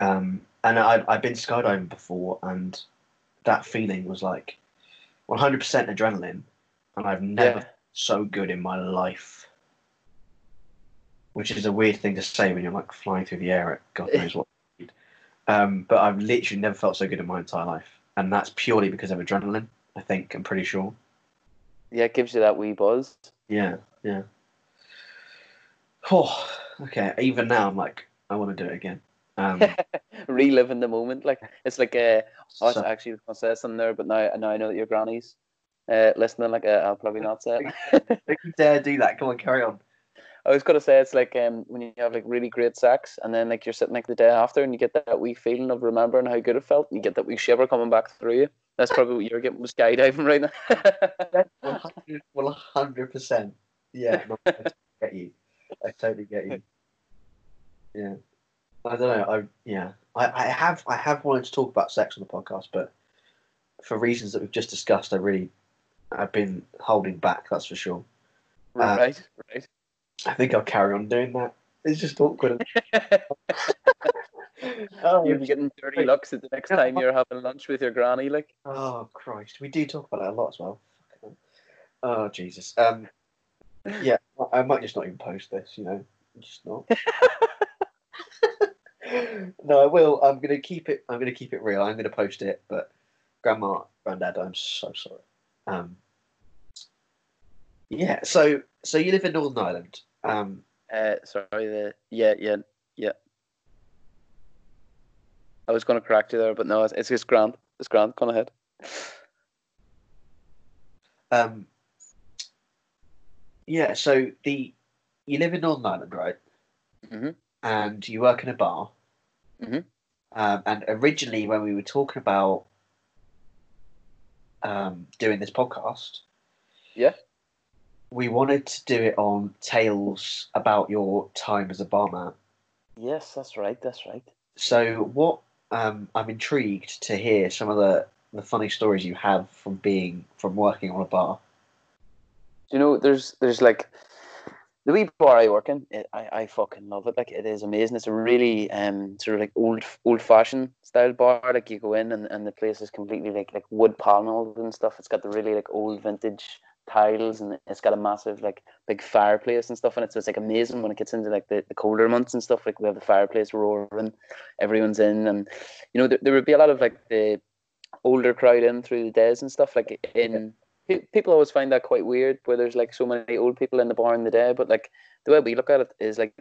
Um, and I I've been skydiving before, and that feeling was like 100% adrenaline, and I've never yeah. so good in my life. Which is a weird thing to say when you're like flying through the air at God [LAUGHS] knows what. Um, but I've literally never felt so good in my entire life, and that's purely because of adrenaline. I think I'm pretty sure. Yeah, it gives you that wee buzz. Yeah, yeah. Oh, okay. Even now, I'm like, I want to do it again. Um, [LAUGHS] Reliving the moment, like it's like uh, oh, it's so- actually gonna say something there, but now now I know that your granny's uh, listening. Like uh, I'll probably not say it. [LAUGHS] don't you dare do that. Come on, carry on. I was gonna say it's like um when you have like really great sex and then like you're sitting like the day after and you get that wee feeling of remembering how good it felt and you get that wee shiver coming back through you. That's probably what you're getting with skydiving right now. [LAUGHS] 100, 100%. Yeah, no, I totally get you. I totally get you. Yeah. I don't know. I yeah. I, I have I have wanted to talk about sex on the podcast, but for reasons that we've just discussed, I really I've been holding back. That's for sure. right, right. I think I'll carry on doing that. It's just awkward. [LAUGHS] oh, You'll be getting dirty looks at the next time [LAUGHS] you're having lunch with your granny. Like, oh Christ, we do talk about that a lot as well. Oh Jesus. Um, yeah, I- I might just not even post this. You know, just not. [LAUGHS] no, I will. I'm gonna keep it. I'm gonna keep it real. I'm gonna post it. But grandma, granddad, I'm so sorry. Um, yeah. So, so you live in Northern Ireland. Um, Uh, sorry, the yeah, yeah, yeah. I was going to correct you there, but no, it's, it's just grand. It's grand. Go ahead. um, yeah. So the you live in Northern Ireland, right? Mhm. And you work in a bar. Mhm. Um, and originally, when we were talking about um, doing this podcast, Yeah. We wanted to do it on tales about your time as a barman. Yes, that's right. That's right. So, what um, I'm intrigued to hear some of the, the funny stories you have from being from working on a bar. You know there's there's like the wee bar I work in. It, I I fucking love it. Like it is amazing. It's a really um sort of like old old fashioned style bar. Like you go in and, and the place is completely like like wood panels and stuff. It's got the really like old vintage tiles and it's got a massive like big fireplace and stuff and it. So it's like amazing when it gets into like the, the colder months and stuff. Like we have the fireplace roaring, everyone's in, and you know there, there would be a lot of like the older crowd in through the days and stuff. Like in people always find that quite weird where there's like so many old people in the bar in the day, but like the way we look at it is like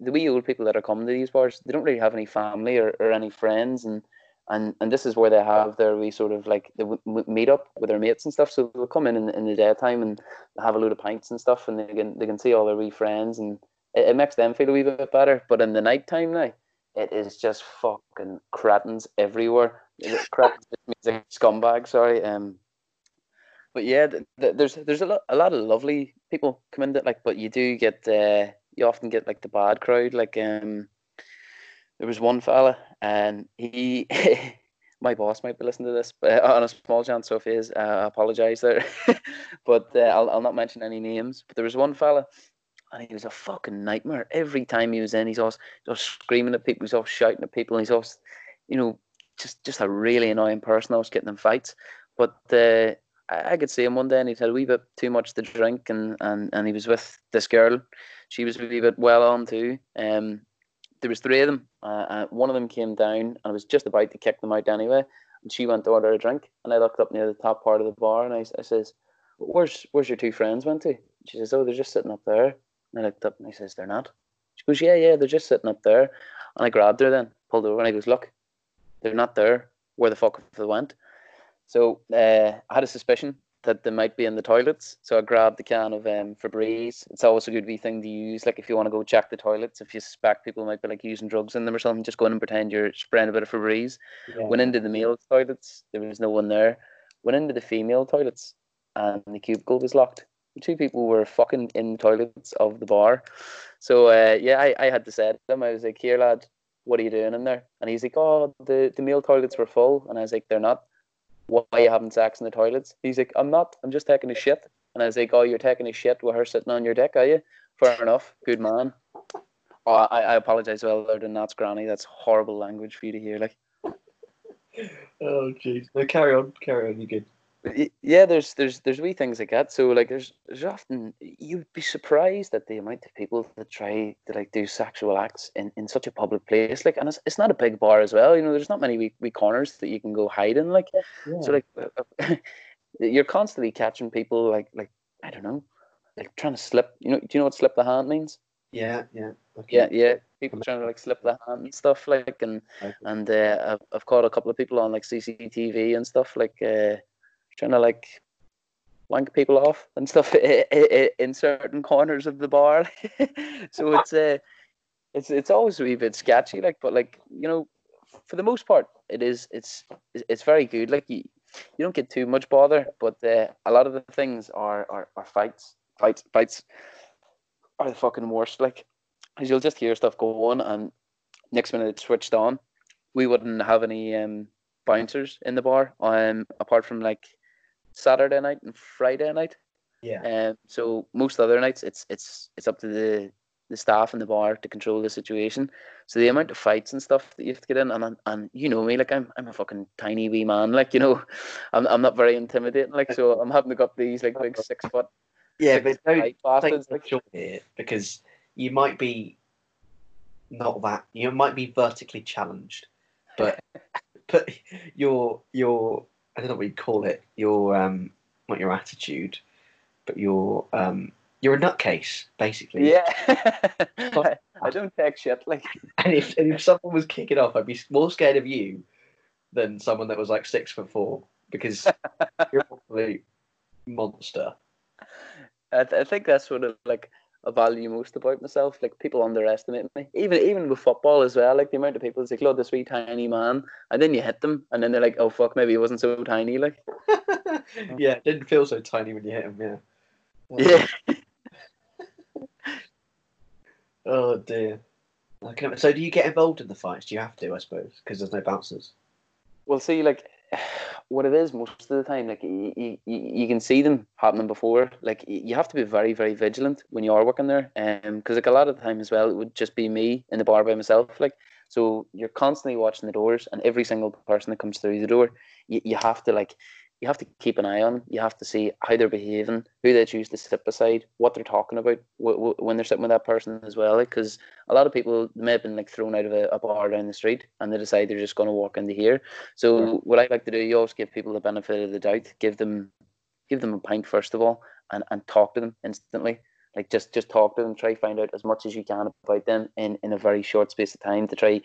the wee old people that are coming to these bars, they don't really have any family or, or any friends, and and and this is where they have their wee sort of like the w- w- meet up with their mates and stuff. So they'll come in, in in the daytime and have a load of pints and stuff, and they can they can see all their wee friends, and it, it makes them feel a wee bit better. But in the night time now, it is just fucking cretins everywhere. Like scumbag. Sorry. Um. But yeah, th- th- there's there's a lot a lot of lovely people come in that like, but you do get uh, you often get like the bad crowd. Like um, there was one fella and he [LAUGHS] my boss might be listening to this but [LAUGHS] on a small chance so if he is uh, I apologize there. [LAUGHS] But uh, I'll, I'll not mention any names but there was one fella and he was a fucking nightmare. Every time he was in he's always, always screaming at people he's always shouting at people and he's always you know just just a really annoying person I was getting in fights. But uh, I, I could see him one day and he'd had a wee bit too much to drink and, and, and he was with this girl. She was a wee bit well on too um there was three of them. Uh, uh, one of them came down, and I was just about to kick them out anyway. And she went to order a drink, and I looked up near the top part of the bar, and I, I says, "Where's where's your two friends went to?" She says, "Oh, they're just sitting up there." And I looked up, and I says, "They're not." She goes, "Yeah, yeah, they're just sitting up there." And I grabbed her, then pulled her over, and I goes, "Look, they're not there. Where the fuck have they went?" So uh, I had a suspicion that they might be in the toilets. So I grabbed the can of um, Febreze. It's always a good wee thing to use. Like if you want to go check the toilets, if you suspect people might be like using drugs in them or something, just go in and pretend you're spraying a bit of Febreze. Yeah. Went into the male toilets, there was no one there. Went into the female toilets, and the cubicle was locked. The two people were fucking in the toilets of the bar. So uh, yeah, I, I had to say to them, I was like, "Here, lad, what are you doing in there?" And he's like, "Oh, the the male toilets were full," and I was like, "They're not." Why you having sex in the toilets? He's like, I'm not. I'm just taking a shit. And I was like, Oh, you're taking a shit with her sitting on your dick, are you? Fair enough. Good man. Oh, I, I apologize well than that's granny. That's horrible language for you to hear. Like, Oh jeez. No, carry on. Carry on. You're good? Yeah, there's there's there's wee things like that. So like, there's there's often you'd be surprised at the amount of people that try to like do sexual acts in, in such a public place. Like, and it's, it's not a big bar as well. You know, there's not many wee, wee corners that you can go hide in. Like, so like uh, [LAUGHS] you're constantly catching people like like I don't know, like trying to slip. You know, do you know what slip the hand means? yeah, yeah. Okay. Yeah, yeah. People trying to like slip the hand and stuff like, and Okay. and uh, I've I've caught a couple of people on like CCTV and stuff like uh, trying to like wank people off and stuff [LAUGHS] in certain corners of the bar. [LAUGHS] so it's uh, it's it's always a wee bit sketchy, like, but like you know, for the most part, it is it's it's very good. Like you, you don't get too much bother, but uh, a lot of the things are are, are fights, fights, fights are the fucking worst. Like, because you'll just hear stuff go on, and next minute it's switched on. We wouldn't have any um bouncers in the bar, um, apart from like Saturday night and Friday night. Yeah. Um, so most other nights, it's it's it's up to the the staff in the bar to control the situation. So the amount of fights and stuff that you have to get in, and and, and you know me, like I'm I'm a fucking tiny wee man, like you know, [LAUGHS] I'm I'm not very intimidating, like so I'm having to go up these like big six foot Yeah, six but don't bastards, like, short because you might be not that you might be vertically challenged, but [LAUGHS] but your your I don't know what you call it. Your um not your attitude, but your um you're a nutcase basically. Yeah. [LAUGHS] I don't take shit like. And if and if someone was kicking off, I'd be more scared of you than someone that was like six foot four because [LAUGHS] you're absolute monster. I, th- I think that's sort of like I value most about myself. Like people underestimate me, even even with football as well. Like the amount of people say, "Claude, this wee tiny man," and then you hit them, and then they're like, "Oh fuck, maybe he wasn't so tiny." Like, [LAUGHS] yeah, it didn't feel so tiny when you hit him. Yeah. [LAUGHS] yeah, [LAUGHS] Oh dear. Can- So do you get involved in the fights? Do you have to? I suppose because there's no bouncers. well, see, like [SIGHS] what it is most of the time, like you, you, you can see them happening before. Like you have to be very, very vigilant when you are working there, um, because like a lot of the time as well, it would just be me in the bar by myself. Like so, you're constantly watching the doors, and every single person that comes through the door, you, you have to like you have to keep an eye on. You have to see how they're behaving, who they choose to sit beside, what they're talking about w- w- when they're sitting with that person as well. Because a lot of people may have been like thrown out of a, a bar down the street, and they decide they're just going to walk into here. So Yeah. what I like to do, you always give people the benefit of the doubt. Give them, give them a pint first of all, and, and talk to them instantly. Like just just talk to them. Try find out as much as you can about them in, in a very short space of time to try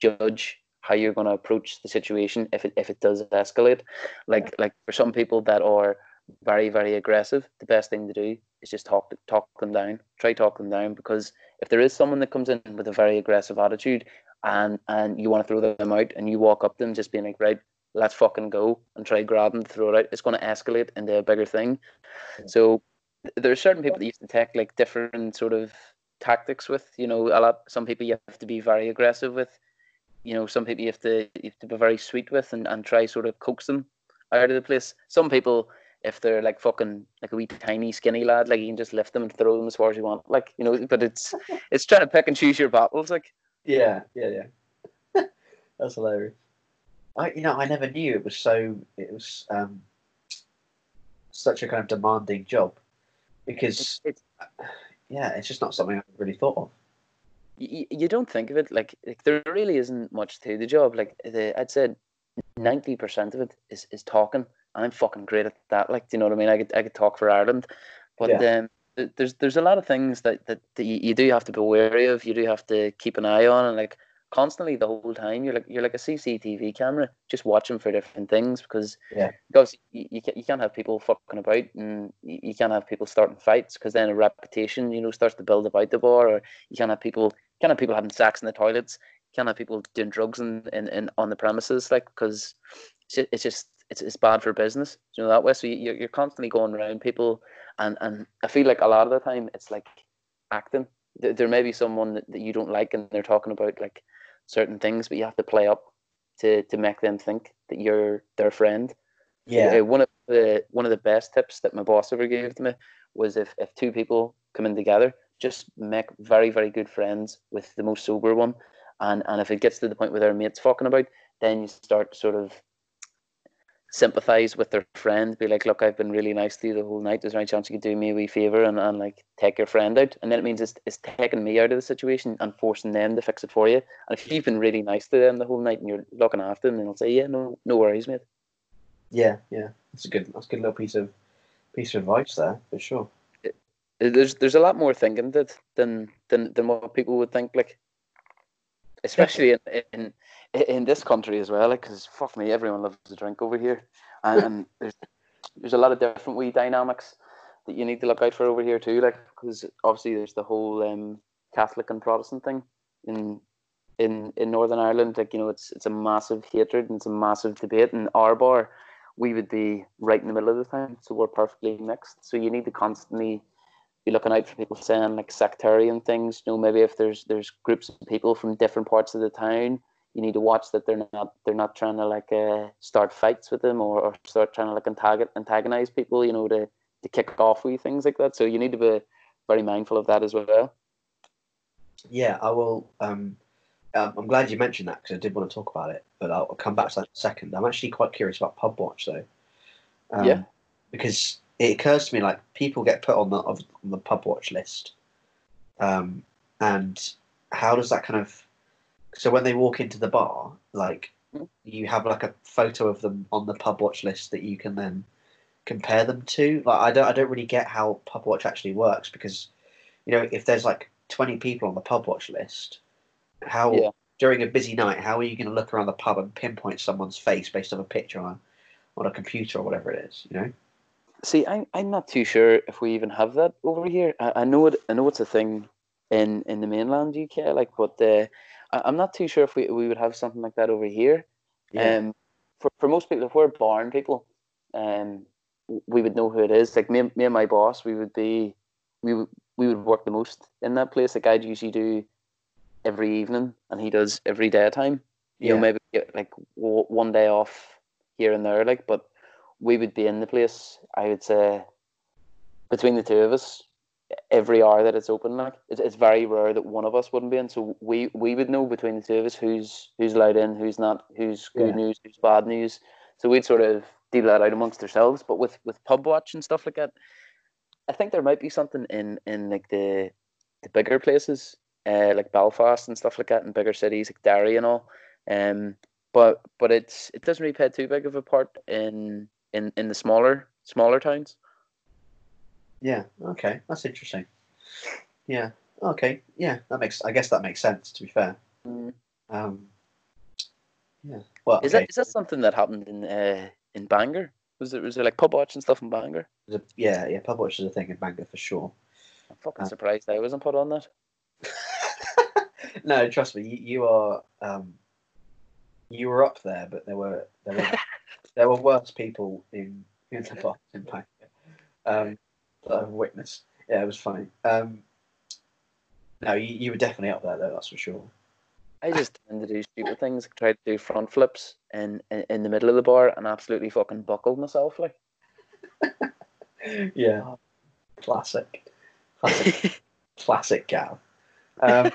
judge how you're going to approach the situation if it if it does escalate. Like like for some people that are very very aggressive, the best thing to do is just talk talk them down. Try talk them down because if there is someone that comes in with a very aggressive attitude and and you want to throw them out and you walk up to them just being like right let's fucking go and try grab them throw it out it's going to escalate into a bigger thing so there are certain people that used to take like different sort of tactics with you know a lot some people you have to be very aggressive with you know some people you have to you have to be very sweet with and, and try sort of coax them out of the place some people if they're like fucking like a wee tiny skinny lad like you can just lift them and throw them as far as you want like you know but it's [LAUGHS] it's trying to pick and choose your battles like Yeah, yeah, yeah. [LAUGHS] That's hilarious. I, you know, I never knew it was so. It was um, such a kind of demanding job because, it's, [SIGHS] yeah, it's just not something I really thought of. You, you don't think of it like, like there really isn't much to the job. Like the, I'd said, ninety percent of it is, is talking, and I'm fucking great at that. Like, do you know what I mean? I could I could talk for Ireland, but um, th- there's there's a lot of things that, that, that you, you do have to be wary of. You do have to keep an eye on, and like constantly the whole time you're like you're like a CCTV camera, just watching for different things because Yeah. because you, you can't you can't have people fucking about and you, you can't have people starting fights because then a reputation you know starts to build about the bar, or you can't have people can't have people having sex in the toilets. Can't have people doing drugs in, in, in on the premises, like because it's just, it's it's, bad for business, you know that way. So you, you're you're constantly going around people, and and I feel like a lot of the time it's like acting. There, there may be someone that, that you don't like, and they're talking about like certain things, but you have to play up to to make them think that you're their friend. Yeah, Uh, one of the one of the best tips that my boss ever gave to me was if, if two people come in together, just make very very good friends with the most sober one, and and if it gets to the point where their mates fucking about, then you start sort of sympathize with their friend, be like, look, I've been really nice to you the whole night. Is there any chance you could do me a wee favor and, and like take your friend out? And then it means it's, it's taking me out of the situation and forcing them to fix it for you. And if you've been really nice to them the whole night and you're looking after them, then they'll say, yeah, no, no worries, mate. yeah, yeah. That's a good. That's a good little piece of piece of advice there for sure. There's there's a lot more thinking that than than than what people would think like especially in in in this country as well like because fuck me everyone loves to drink over here. And, and there's there's a lot of different wee dynamics that you need to look out for over here too like because obviously there's the whole um catholic and protestant thing in in in northern ireland like you know it's it's a massive hatred and it's a massive debate in our bar we would be right in the middle of the time so we're perfectly mixed. So you need to constantly be looking out for people saying like sectarian things. You know, maybe if there's there's groups of people from different parts of the town, you need to watch that they're not they're not trying to like uh, start fights with them or, or start trying to like antag- antagonize people. You know, to to kick off with things like that. So you need to be very mindful of that as well. Yeah, I will. Um, um, I'm glad you mentioned that because I did want to talk about it, but I'll, I'll come back to that in a second. I'm actually quite curious about Pub Watch though. Um, Yeah. Because it occurs to me like people get put on the of- on the Pub Watch list, um, and how does that kind of? So when they walk into the bar, like Mhm. you have like a photo of them on the pub watch list that you can then compare them to. Like I don't, I don't really get how pub watch actually works because, you know, if there's like twenty people on the pub watch list, how Yeah. during a busy night, how are you going to look around the pub and pinpoint someone's face based on a picture on a, on a computer or whatever it is? You know. See, I'm I'm not too sure if we even have that over here. I, I know it. I know it's a thing in in the mainland UK, like, but uh, I, I'm not too sure if we we would have something like that over here. Um, for for most people, if we're barn people, um, we would know who it is. Like me, and- me and my boss, we would be, we would we would work the most in that place. Like I'd usually do every evening, and he does every daytime. You Yeah. know, maybe get like w- one day off here and there, like, but we would be in the place. I would say between the two of us, every hour that it's open, like it's, it's very rare that one of us wouldn't be in. So we we would know between the two of us who's who's allowed in, who's not, who's good Yeah. news, who's bad news. So we'd sort of deal that out amongst ourselves. But with with pub watch and stuff like that, I think there might be something in in like the the bigger places, uh, like Belfast and stuff like that, in bigger cities like Derry and all. Um, but but it's it doesn't really play too big of a part in in in the smaller smaller towns. Yeah. Okay, that's interesting. Yeah. Okay. Yeah, that makes. I guess that makes sense. To be fair. Mm. Um. Yeah. Well, Is okay. that is that something that happened in uh, in Bangor? Was it was there like pub watch and stuff in Bangor? A- yeah, yeah. Pub watch is a thing in Bangor for sure. I'm fucking Uh, surprised I wasn't put on that. [LAUGHS] no, trust me. You, you are. Um, you were up there, but there were there were [LAUGHS] there were worse people in in the box in Bangor. Um, that I've witnessed. Yeah, it was funny. Um, no, you, you were definitely up there though. That's for sure. I just tend to do stupid things, like try to do front flips in, in in the middle of the bar and absolutely fucking buckled myself like. [LAUGHS] Yeah. Classic. Classic. [LAUGHS] classic Gav. Um,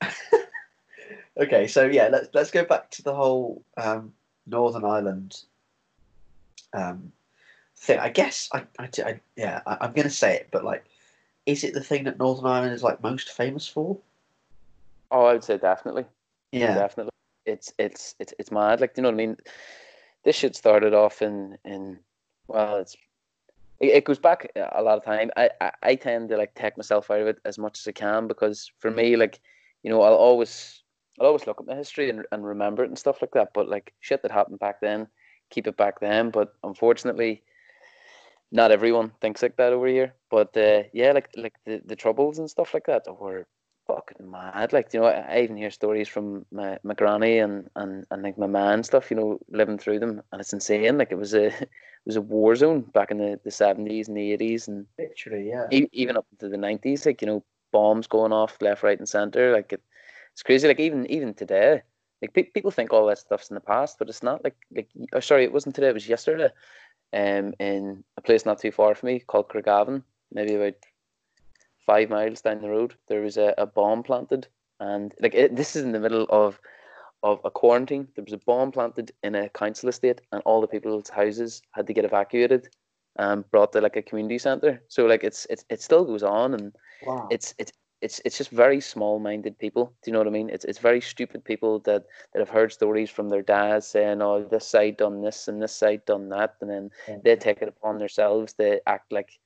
[LAUGHS] okay, so yeah, let's let's go back to the whole um, Northern Ireland um, thing. I guess I, I, I yeah, I, I'm going to say it, but like, is it the thing that Northern Ireland is like most famous for? oh, I would say definitely. Yeah, definitely. It's it's it's it's mad. Like, do you know what I mean? This shit started off in in well, it's it, it goes back a lot of time. I, I I tend to like take myself out of it as much as I can because for me, like, you know, I'll always I'll always look at my history and and remember it and stuff like that. But like shit that happened back then, keep it back then. But unfortunately. Not everyone thinks like that over here, but uh, yeah, like like the, the troubles and stuff like that were fucking mad. Like, you know, I, I even hear stories from my, my granny and, and, and like my man and stuff, you know, living through them and it's insane. Like it was a [LAUGHS] it was a war zone back in the, the seventies and the eighties and literally, yeah. e- even up to the nineties, like, you know, bombs going off left, right and centre. Like it, it's crazy. Like even even today. Like pe- people think all that stuff's in the past, but it's not like like oh, sorry, it wasn't today, it was yesterday. Um in a place not too far from me called Craigavon, maybe about five miles down the road, there was a, a bomb planted, and like it, this is in the middle of of a quarantine. There was a bomb planted in a council estate, and all the people's houses had to get evacuated and brought to like a community center. So like it's it's it still goes on, and Wow. it's it's it's it's just very small minded people. Do you know what I mean? It's it's very stupid people that that have heard stories from their dads saying, "Oh, this side done this and this side done that," and then they take it upon themselves to act like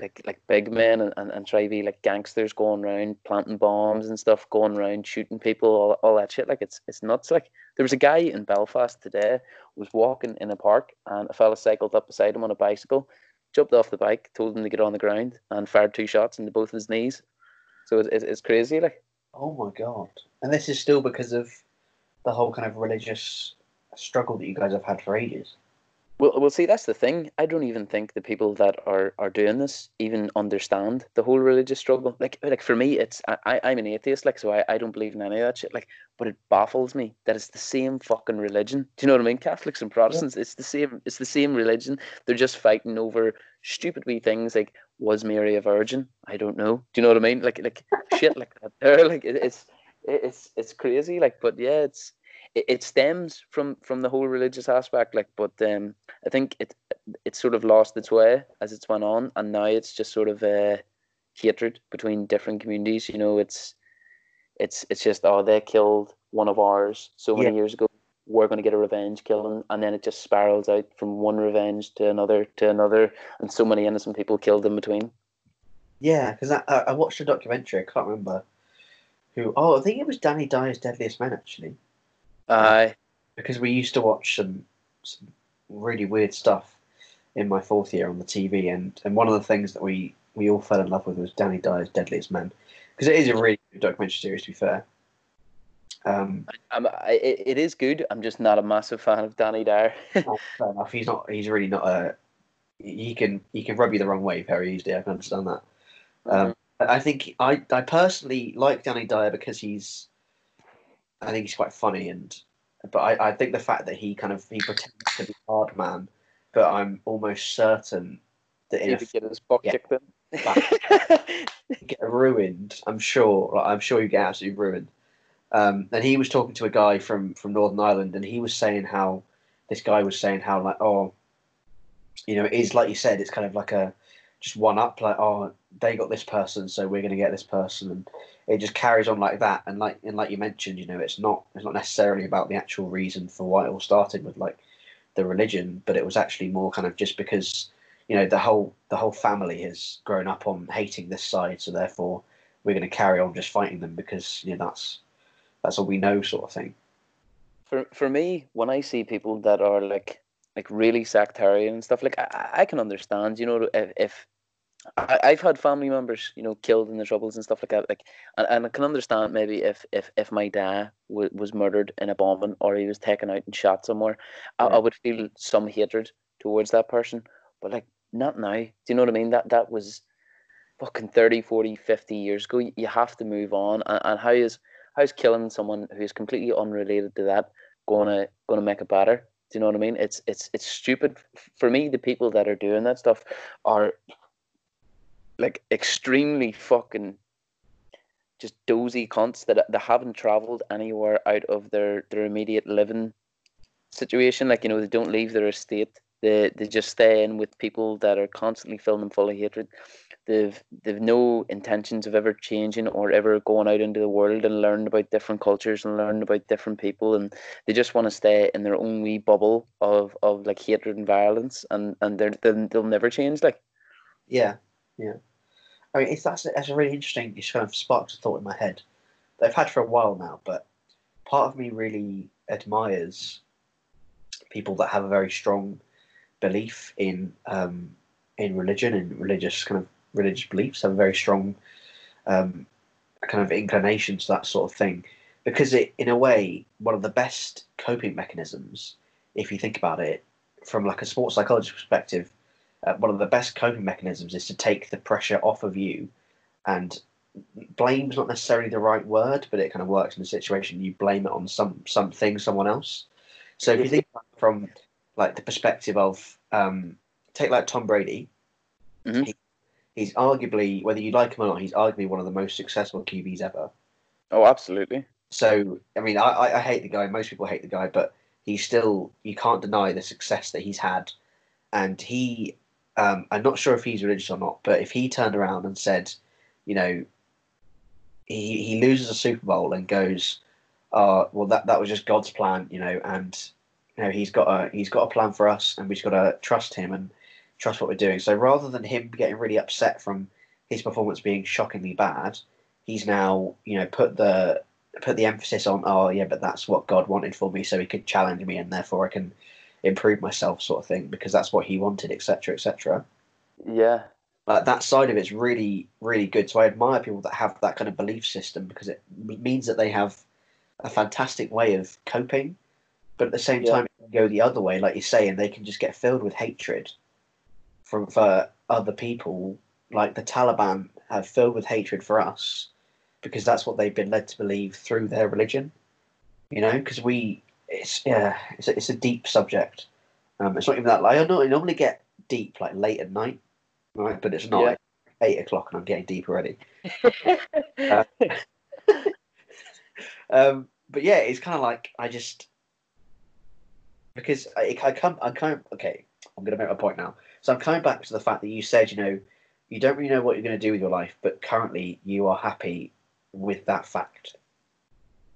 like like big men and, and, and try to be like gangsters going around planting bombs and stuff, going around shooting people, all, all that shit. Like it's it's nuts. Like there was a guy in Belfast today was walking in a park and a fella cycled up beside him on a bicycle, jumped off the bike, told him to get on the ground and fired two shots into both of his knees. So it's, it's, it's crazy. Like Oh my god! And this is still because of the whole kind of religious struggle that you guys have had for ages. Well, well, see, that's the thing. I don't even think the people that are, are doing this even understand the whole religious struggle. Like, like for me, it's I, I'm an atheist, like, so I, I don't believe in any of that shit. Like, but it baffles me that it's the same fucking religion. Do you know what I mean? Catholics and Protestants, it's the same. It's the same religion. They're just fighting over stupid wee things like was Mary a virgin? I don't know. Do you know what I mean? Like, like [LAUGHS] shit like that. There, like it, it's it's it's crazy. Like, but yeah, it's it, it stems from from the whole religious aspect. Like, but um. I think it it sort of lost its way as it's went on, and now it's just sort of uh, hatred between different communities. You know, it's It's it's just oh they killed one of ours so many Yeah. years ago. We're going to get a revenge killing, and then it just spirals out from one revenge to another to another, and so many innocent people killed in between. Yeah, because I, I watched a documentary. I can't remember who. Oh, I think it was Danny Dyer's Deadliest Men actually, Aye, because we used to watch some, some really weird stuff in my fourth year on the TV, and and one of the things that we we all fell in love with was Danny Dyer's Deadliest Men, because it is a really good documentary series. To be fair, um, I'm, I, it, is good. I'm just not a massive fan of Danny Dyer. [LAUGHS] oh, fair enough. He's not. He's really not a. He can he can rub you the wrong way very easily. I can understand that. Um, I think I I personally like Danny Dyer because he's, I think he's quite funny and, but I, I think the fact that he kind of he pretends to be a hard man, but I'm almost certain that in He a get his butt Yeah. kicked in. [LAUGHS] get ruined. I'm sure. Like, I'm sure you get absolutely ruined. Um, and he was talking to a guy from from Northern Ireland, and he was saying how this guy was saying how like oh, you know, it is like you said, it's kind of like a just one up. Like oh, they got this person, so we're going to get this person, and it just carries on like that. And like and like you mentioned, you know, it's not it's not necessarily about the actual reason for why it all started with like the religion, but it was actually more kind of just because you know the whole the whole family has grown up on hating this side, so therefore we're going to carry on just fighting them because you know that's that's all we know, sort of thing. for for me, when I see people that are like like really sectarian and stuff, like I, I- can understand, you know, if, if I, I've had family members, you know, killed in the troubles and stuff like that, like, and, and I can understand maybe if if if my dad w- was murdered in a bombing or he was taken out and shot somewhere, I, I would feel some hatred towards that person, but like not now. Do you know what I mean? That that was fucking 30, 40, 50 years ago. You have to move on, and, and how is how's killing someone who's completely unrelated to that gonna gonna make it better? Do you know what I mean? It's it's it's stupid for me. The people that are doing that stuff are like extremely fucking just dozy cunts that that haven't traveled anywhere out of their their immediate living situation. Like you know, they don't leave their estate. They they just stay in with people that are constantly filling them full of hatred. They've they've no intentions of ever changing or ever going out into the world and learning about different cultures and learning about different people and they just want to stay in their own wee bubble of, of like hatred and violence and and they're, they'll, they'll never change like Yeah, yeah. I mean, it's that's that's a really interesting. It's kind of sparked a thought in my head that I've had for a while now. But part of me really admires people that have a very strong belief in um, in religion and religious kind of religious beliefs. Have a very strong um, kind of inclination to that sort of thing because it, in a way, one of the best coping mechanisms, if you think about it, from like a sports psychologist perspective, uh, one of the best coping mechanisms is to take the pressure off of you and blame's not necessarily the right word but it kind of works in a situation you blame it on some something someone else so if you think from like the perspective of um, take like tom brady Mhm. he, he's arguably whether you like him or not he's arguably one of the most successful qb's ever oh absolutely so I mean, I, I, I hate the guy. Most people hate the guy, but he's still you can't deny the success that he's had. And he, um, I'm not sure if he's religious or not, but if he turned around and said, you know, he he loses a Super Bowl and goes, uh, well that that was just God's plan, you know, and you know he's got a he's got a plan for us, and we just got to trust him and trust what we're doing. So rather than him getting really upset from his performance being shockingly bad, he's now you know put the put the emphasis on oh yeah but that's what god wanted for me so he could challenge me and therefore i can improve myself sort of thing because that's what he wanted etc etc yeah like that side of it's really really good so i admire people that have that kind of belief system because it means that they have a fantastic way of coping but at the same Yeah. time go the other way like you say and they can just get filled with hatred from for other people. Like the taliban have filled with hatred for us because that's what they've been led to believe through their religion you know? Because we it's yeah it's a, it's a deep subject. Um it's not even that like i know I normally get deep like late at night right but it's not Yeah. like eight o'clock and i'm getting deep already. [LAUGHS] [LAUGHS] Um, but yeah, it's kind of like I just because I, I come I of okay. I'm going to make my point now. So I'm coming back to the fact that you said you know you don't really know what you're going to do with your life, but currently you are happy with that fact.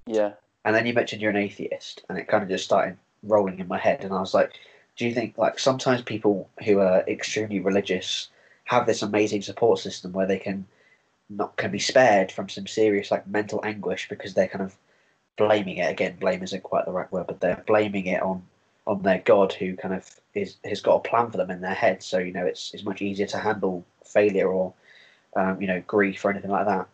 Yeah. And then you mentioned you're an atheist, and it kind of just started rolling in my head. And I was like, do you think like sometimes people who are extremely religious have this amazing support system where they can not can be spared from some serious like mental anguish because they're kind of blaming it again. Blame isn't quite the right word, but they're blaming it on on their God who kind of is has got a plan for them in their head. So you know it's it's much easier to handle failure or um, you know grief or anything like that.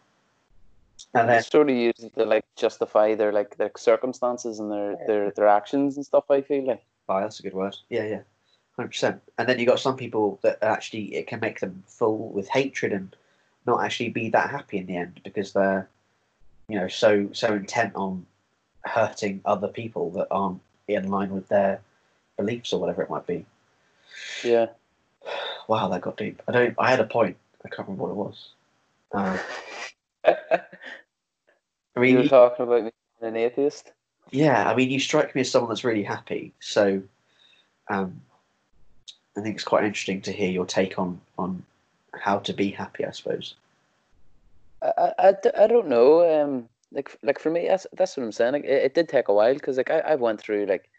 And then sort of use it to like justify their like their circumstances and their their their actions and stuff. I feel like. Oh, that's a good word. Yeah, yeah, hundred percent. And then you got some people that actually it can make them full with hatred and not actually be that happy in the end because they're you know so so intent on hurting other people that aren't in line with their beliefs or whatever it might be. Yeah. Wow, that got deep. I don't. I had a point. I can't remember what it was. Uh, [LAUGHS] I mean, you were talking about me being an atheist. Yeah, I mean, you strike me as someone that's really happy. So, um, I think it's quite interesting to hear your take on on how to be happy. I suppose. I, I, I don't know. Um, like like for me, that's that's what I'm saying. Like, it, it did take a while because like I, I went through like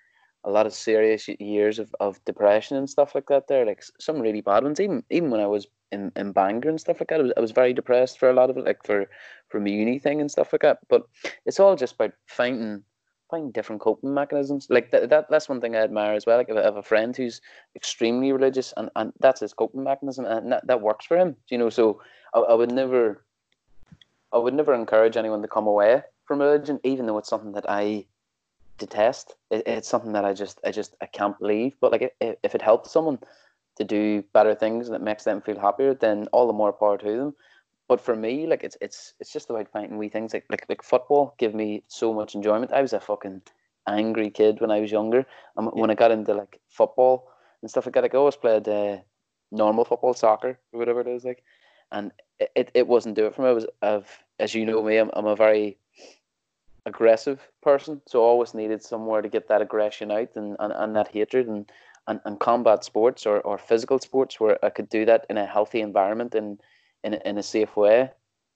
a lot of serious years of, of depression and stuff like that. There, like some really bad ones. Even even when I was in, in Bangor and stuff like that, I was, I was very depressed for a lot of it, like for from a uni thing and stuff like that. But it's all just about finding finding different coping mechanisms. Like that, that that's one thing I admire as well. Like I have a friend who's extremely religious, and, and that's his coping mechanism, and that, that works for him. You know, so I, I would never I would never encourage anyone to come away from religion, even though it's something that I detest. It, it's something that I just, I just, I can't believe. But like, if, if it helps someone to do better things and it makes them feel happier, then all the more power to them. But for me, like, it's, it's, it's just about finding wee things. Like, like, like football give me so much enjoyment. I was a fucking angry kid when I was younger, and when I got into like football and stuff like that, like, I always played uh, normal football, soccer, or whatever it is, like and it, it wasn't do it for me. I was, of as you know me, I'm, I'm a very aggressive person, so I always needed somewhere to get that aggression out and, and, and that hatred and, and, and combat sports or, or physical sports where I could do that in a healthy environment and in, in a safe way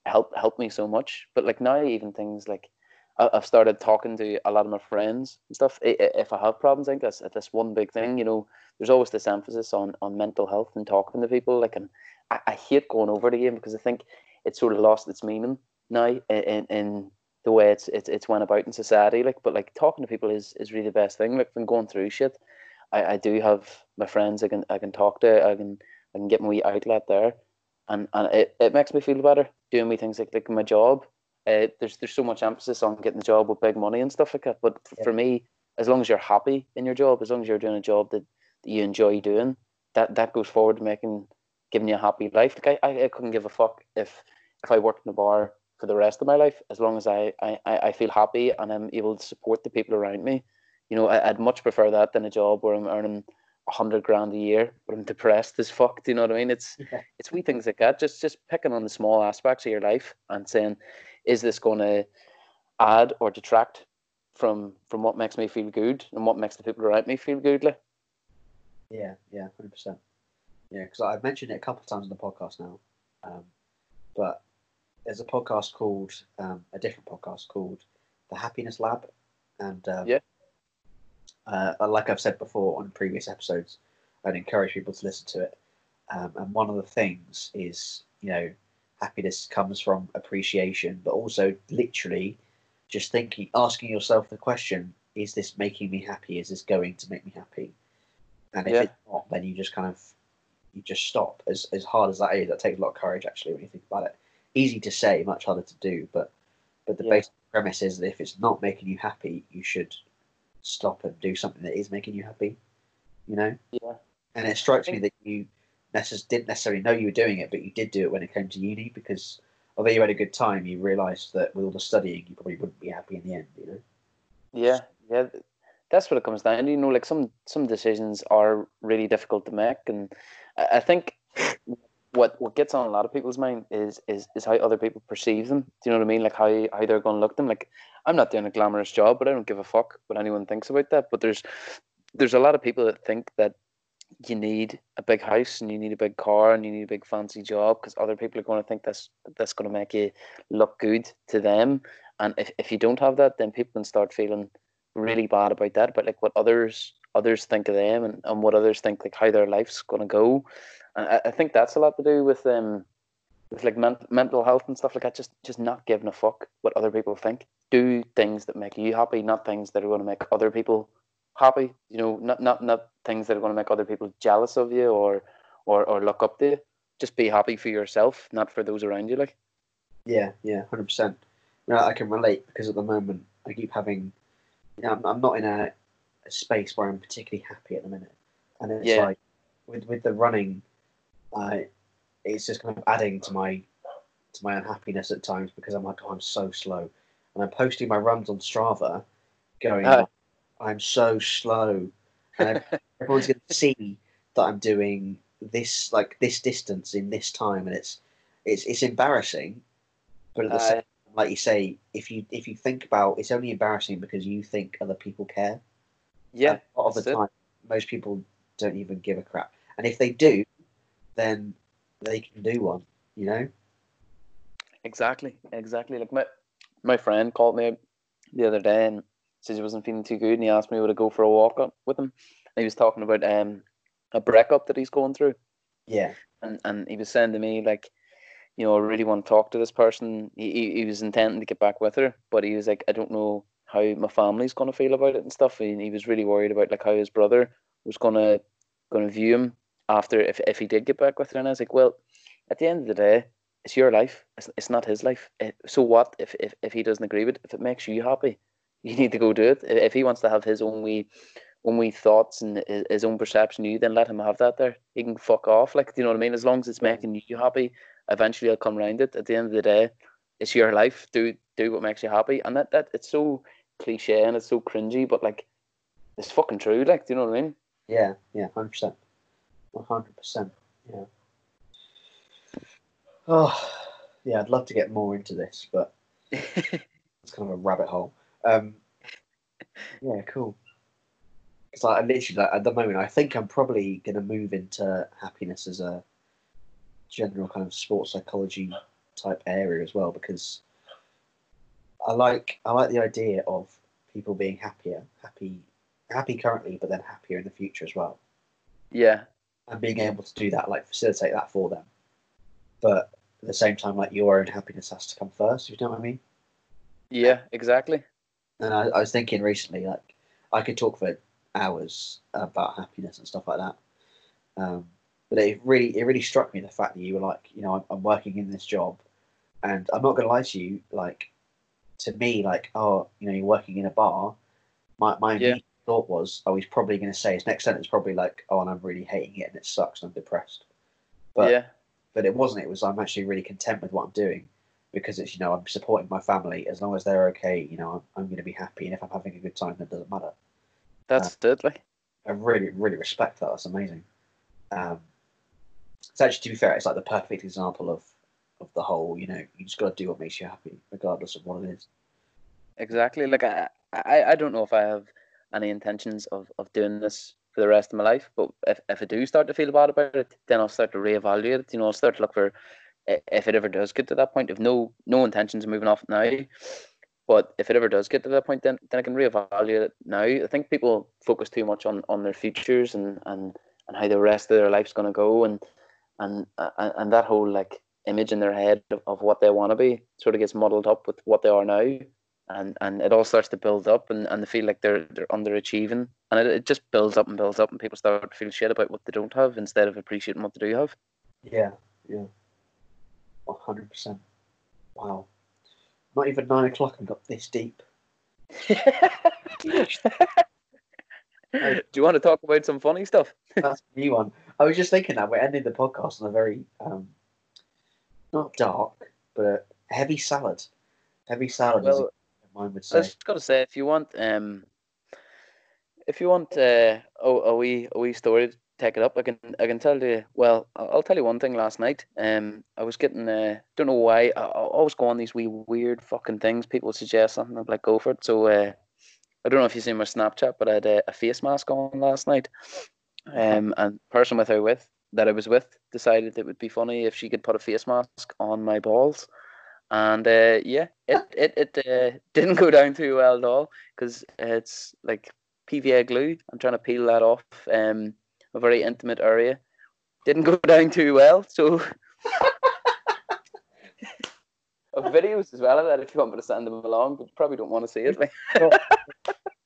help help me so much. But like now, even things like I've started talking to a lot of my friends and stuff. If I have problems, I think that's that's one big thing. You know, there's always this emphasis on on mental health and talking to people. Like, and I, I hate going over the game because I think it's sort of lost its meaning now in, in the way it's, it's it's went about in society. Like, but like talking to people is, is really the best thing. Like, when going through shit, I, I do have my friends I can I can talk to. I can I can get my wee outlet there, and and it, it makes me feel better doing me things like like my job. Uh, there's there's so much emphasis on getting the job with big money and stuff like that. But yeah. for me, as long as you're happy in your job, as long as you're doing a job that, that you enjoy doing, that that goes forward to making giving you a happy life. Like I, I couldn't give a fuck if if I worked in a bar for the rest of my life, as long as I, I, I feel happy and I'm able to support the people around me. You know, I, would much prefer that than a job where I'm earning a hundred grand a year, but I'm depressed as fuck. Do you know what I mean? It's yeah. it's wee things like that. Just just picking on the small aspects of your life and saying, is this going to add or detract from from what makes me feel good and what makes the people around me feel good? Yeah, yeah, hundred percent. Yeah, because I've mentioned it a couple of times in the podcast now. Um, but there's a podcast called um, a different podcast called the Happiness Lab, and um, yeah, uh, like I've said before on previous episodes, I'd encourage people to listen to it. Um, and one of the things is, you know, happiness comes from appreciation, but also literally just thinking, asking yourself the question: Is this making me happy? Is this going to make me happy? And if yeah. it's not, then you just kind of you just stop. As as hard as that is, that takes a lot of courage actually when you think about it. Easy to say, much harder to do, but but the yeah. basic premise is that if it's not making you happy, you should stop and do something that is making you happy. You know? Yeah. And it strikes me that you necess- didn't necessarily know you were doing it, but you did do it when it came to uni because although you had a good time, you realised that with all the studying, you probably wouldn't be happy in the end. You know? Yeah, yeah that's what it comes down to. You know, like some some decisions are really difficult to make, and I think what what gets on a lot of people's mind is is is how other people perceive them. Do you know what I mean? Like how how they're going to look at them. Like I'm not doing a glamorous job, but I don't give a fuck what anyone thinks about that. But there's there's a lot of people that think that you need a big house and you need a big car and you need a big fancy job because other people are going to think that's that's going to make you look good to them. And if, if you don't have that, then people can start feeling really bad about that. But like what others others think of them and, and what others think like how their life's going to go. And I, I think that's a lot to do with um with like men- mental health and stuff like that. Just just not giving a fuck what other people think. Do things that make you happy, not things that are going to make other people happy. You know, not not not things that are going to make other people jealous of you or or or look up to you. Just be happy for yourself, not for those around you. Like. Yeah, yeah, hundred percent. I can relate because at the moment I keep having. You know, I'm, I'm not in a, a, space where I'm particularly happy at the minute, and it's yeah. like with with the running, uh, it's just kind of adding to my to my unhappiness at times because I'm like, oh, I'm so slow, and I'm posting my runs on Strava, going, uh, I'm so slow, and [LAUGHS] everyone's going to see that I'm doing this like this distance in this time, and it's it's it's embarrassing, but at the uh, same like you say, if you if you think about, it's only embarrassing because you think other people care. Yeah, a lot of the time, it. most people don't even give a crap, and if they do, then they can do one. You know. Exactly, exactly. Like my my friend called me the other day and said he wasn't feeling too good, and he asked me would I go for a walk up with him. And he was talking about um a breakup that he's going through. Yeah. And and he was saying to me like, you know, I really want to talk to this person. He he, he was intending to get back with her, but he was like, I don't know how my family's gonna feel about it and stuff. And he was really worried about like how his brother was gonna gonna view him after if if he did get back with her. And I was like, well, at the end of the day, it's your life. It's, it's not his life. Eh, so what if, if if he doesn't agree with it? If it makes you happy, you need to go do it. If he wants to have his own wee, own wee thoughts and his own perception of you, then let him have that there. He can fuck off. Like, do you know what I mean? As long as it's making you happy, eventually I'll come around it. At the end of the day, it's your life. Do do what makes you happy. And that, that it's so cliche and it's so cringy, but like, it's fucking true. Like, do you know what I mean? Yeah, yeah, 100%. 100%. Yeah. Oh, yeah, I'd love to get more into this, but [LAUGHS] it's kind of a rabbit hole. Um, yeah, cool. It's like I literally like, at the moment, I think I'm probably going to move into happiness as a general kind of sports psychology type area as well because I like I like the idea of people being happier, happy, happy currently, but then happier in the future as well. Yeah, and being able to do that, like facilitate that for them. But at the same time, like your own happiness has to come first. If You know what I mean? Yeah, exactly. And I, I was thinking recently, like I could talk for hours about happiness and stuff like that. Um, but it really, it really struck me the fact that you were like, you know, I'm, I'm working in this job, and I'm not going to lie to you, like, to me, like, oh, you know, you're working in a bar. My my yeah. thought was, oh, he's probably going to say his next sentence probably like, oh, and I'm really hating it and it sucks and I'm depressed. But yeah, but it wasn't. It was I'm actually really content with what I'm doing because it's you know I'm supporting my family as long as they're okay. You know I'm, I'm going to be happy, and if I'm having a good time, that doesn't matter. That's uh, deadly. I really really respect that. That's amazing. Um, it's actually to be fair, it's like the perfect example of of the whole. You know, you just got to do what makes you happy, regardless of what it is. Exactly. Like I, I, I don't know if I have any intentions of, of doing this for the rest of my life. But if, if I do start to feel bad about it, then I'll start to reevaluate it. You know, I'll start to look for if it ever does get to that point. If no no intentions of moving off now, but if it ever does get to that point, then then I can reevaluate it now. I think people focus too much on, on their futures and, and, and how the rest of their life's to go, and and uh, and that whole like image in their head of, of what they want to be. Sort of gets muddled up with what they are now. And and it all starts to build up and, and they feel like they're they're underachieving. And it, it just builds up and builds up and people start to feel shit about what they don't have instead of appreciating what they do have. Yeah yeah. 100% wow. Not even nine o'clock and got this deep. [LAUGHS] Do you want to talk about some funny stuff? That's a new one. I was just thinking that we're ending the podcast on a very um not dark but a heavy salad heavy salad well, I would say. I just got to say, if you want, um, if you want uh, a, a wee a wee story to take it up, I can I can tell you. Well, I'll tell you one thing. Last night, um, I was getting uh, don't know why I, I always go on these wee weird fucking things. People suggest something, I'm like, go for it. So uh, I don't know if you seen my Snapchat, but I had a, a face mask on last night, Um, and person with her with that I was with decided it would be funny if she could put a face mask on my balls, and uh, yeah, it [LAUGHS] it it uh, didn't go down too well at all because it's like PVA glue. I'm trying to peel that off um, a very intimate area. Didn't go [LAUGHS] down too well, so. [LAUGHS] videos as well of that if you want me to send them along, but you probably don't want to see it.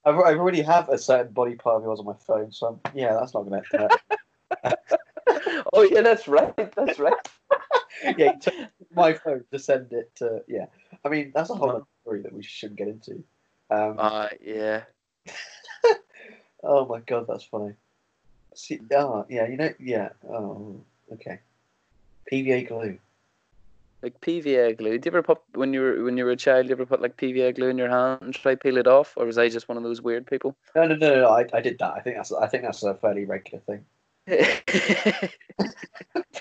I already have a certain body part of yours on my phone, so I'm, yeah, that's not going to. Oh yeah, that's right. That's right. [LAUGHS] yeah, my phone to send it to. Yeah, I mean that's a whole other story that we shouldn't get into. Um, Uh, yeah. [LAUGHS] oh my god, that's funny. See, oh yeah, you know, yeah. Oh, okay. PVA glue. Like PVA glue. Did you ever put when you were when you were a child? You ever put like PVA glue in your hand and try peel it off, or was I just one of those weird people? No, no, no, no. I, I did that. I think that's I think that's a fairly regular thing. [LAUGHS]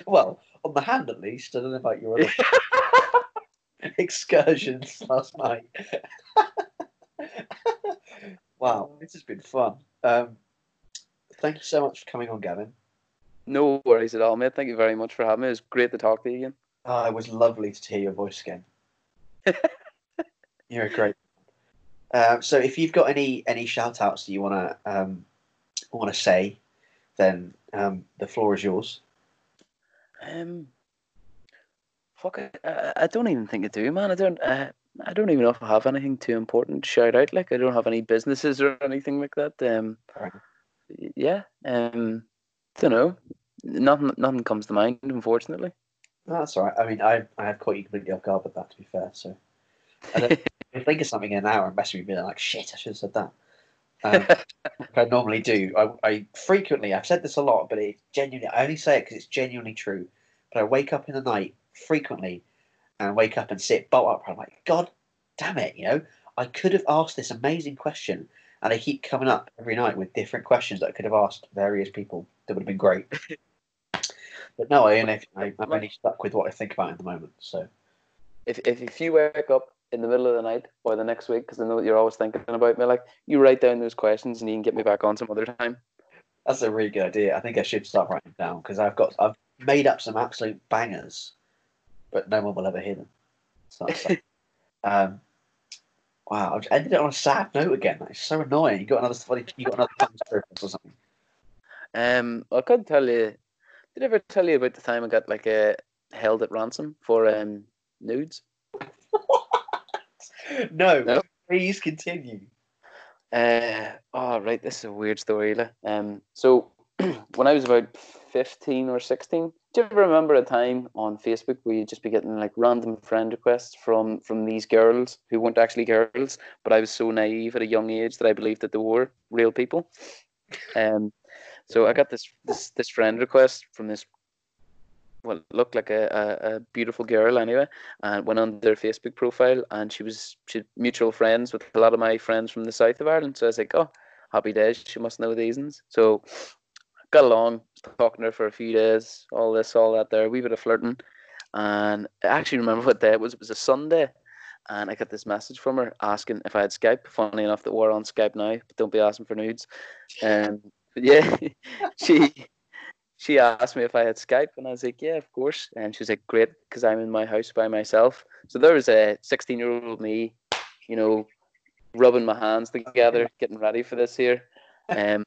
Well, on the hand at least. I don't know about your other excursions last night. [LAUGHS] wow, this has been fun. Um, thank you so much for coming on, Gavin. no worries at all, mate. Thank you very much for having me. It was great to talk to you again. Oh, it was lovely to hear your voice again. [LAUGHS] You're a great. Um, so, if you've got any any shout outs that you want to um, want to say, then um, the floor is yours. Um, fuck it. I, I don't even think I do, man. I don't. Uh, I don't even know if I have anything too important to shout out. Like I don't have any businesses or anything like that. Um, Right. yeah. Um, don't know. Nothing. Nothing comes to mind, unfortunately. No, that's all right. I mean, I I have caught you completely off guard with that. To be fair, so I don't [LAUGHS] think of something in an hour and mess with me, being like, shit, I should have said that. Um, like I normally do. I, I frequently, I've said this a lot, but it genuinely, I only say it because it's genuinely true. But I wake up in the night frequently and wake up and sit bolt up. I'm like, God damn it, you know, I could have asked this amazing question. And I keep coming up every night with different questions that I could have asked various people that would have been great. [LAUGHS] but no, I only, I, I'm only stuck with what I think about at the moment. So if, if if you wake up in the middle of the night or the next week, because I know that you're always thinking about me, like you write down those questions and you can get me back on some other time. That's a really good idea. I think I should start writing down because I've got I've made up some absolute bangers, but no one will ever hear them. So [LAUGHS] um, wow, I've ended it on a sad note again. That's so annoying. You got another funny. You got another story or something. Um, I could tell you. Did I ever tell you about the time I got like uh, held at ransom for um nudes? [LAUGHS] no, No? please continue. Uh, oh, right. This is a weird story. Um, so [CLEARS THROAT] when I was about fifteen or sixteen, do you ever remember a time on Facebook where you'd just be getting like random friend requests from from these girls who weren't actually girls, but I was so naive at a young age that I believed that they were real people. Um, so I got this this this friend request from this well looked like a, a, a beautiful girl anyway and went on their Facebook profile and she was she mutual friends with a lot of my friends from the south of Ireland. So I was like, Oh, happy days, she must know these ones. So got along, talking to her for a few days, all this, all that there, a wee bit of flirting. And I actually remember what day it was. It was a Sunday. And I got this message from her asking if I had Skype. Funny enough that we're on Skype now, but don't be asking for nudes. Um, yeah, [LAUGHS] she she asked me if I had Skype, and I was like, yeah, of course. And she was like, great, because I'm in my house by myself. So there was a 16 year old me, you know, rubbing my hands together, getting ready for this here. [LAUGHS] Um,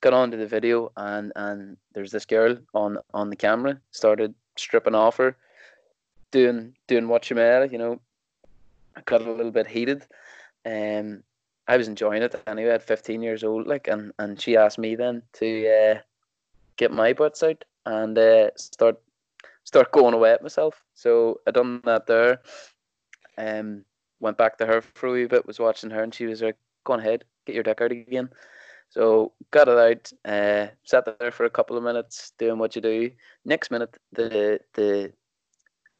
got onto the video, and and there's this girl on on the camera started stripping off her, doing doing what she made, you know. I got a little bit heated. Um, I was enjoying it anyway at 15 years old, like, and and she asked me then to uh, get my butts out and uh, start start going away at myself. So I done that there. Um, went back to her for a wee bit, was watching her, and she was like, "Go on ahead, get your dick out again." So got it out, uh, sat there for a couple of minutes doing what you do. Next minute, the the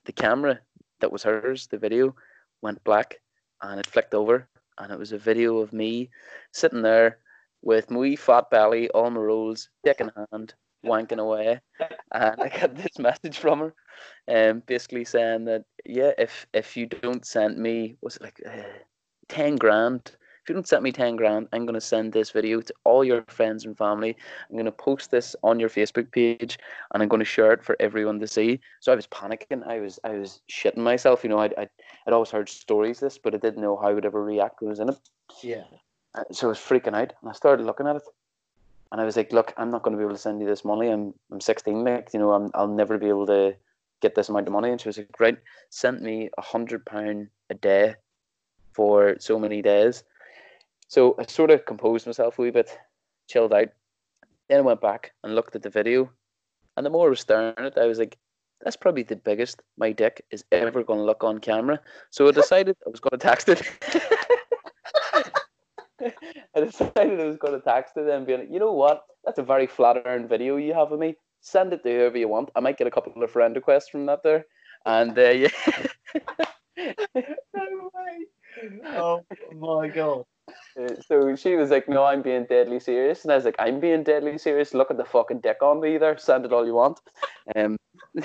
the camera that was hers, the video, went black, and it flicked over, and it was a video of me sitting there with my fat belly, all my rolls, dick in hand, wanking away. And I got [LAUGHS] this message from her, um, basically saying that yeah, if if you don't send me, was it like uh, ten grand if you don't send me 10 grand, I'm going to send this video to all your friends and family. I'm going to post this on your Facebook page and I'm going to share it for everyone to see. So I was panicking. I was I was shitting myself. You know, I'd, I'd, I'd always heard stories this, but I didn't know how I would ever react when I was in it. Yeah. Uh, So I was freaking out and I started looking at it. And I was like, look, I'm not going to be able to send you this money. I'm, I'm 16, like, you know, I'm, I'll never be able to get this amount of money. And she was like, right, sent me a hundred pound a day for so many days. So I sort of composed myself a wee bit, chilled out. Then I went back and looked at the video. And the more I was staring at it, I was like, that's probably the biggest my dick is ever going to look on camera. So I [LAUGHS] decided I was going to text it. [LAUGHS] [LAUGHS] I decided I was going to text it and be like, you know what? That's a very flattering video you have of me. Send it to whoever you want. I might get a couple of friend requests from that there. And uh, yeah. [LAUGHS] No way. Oh my god. Uh, so she was like, "No, I'm being deadly serious," and I was like, "I'm being deadly serious. Look at the fucking dick on me there. Send it all you want." Um, [LAUGHS]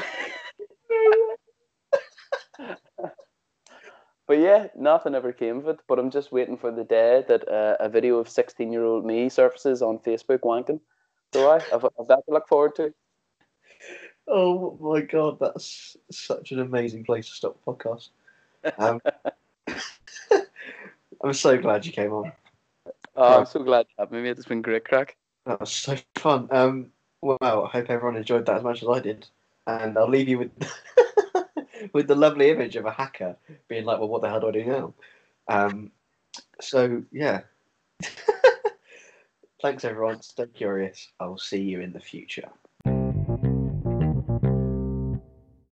but yeah, nothing ever came of it. But I'm just waiting for the day that uh, a video of 16 year old me surfaces on Facebook wanking. So I have, have that to look forward to. Oh my god, that's such an amazing place to stop a podcast. Um, [LAUGHS] I'm so glad you came on. Oh, I'm so glad you had me. It's been great crack. That was so fun. Um, well, I hope everyone enjoyed that as much as I did. And I'll leave you with [LAUGHS] with the lovely image of a hacker being like, "Well, what the hell do I do now?" Um, so yeah. [LAUGHS] Thanks, everyone. Stay curious. I'll see you in the future.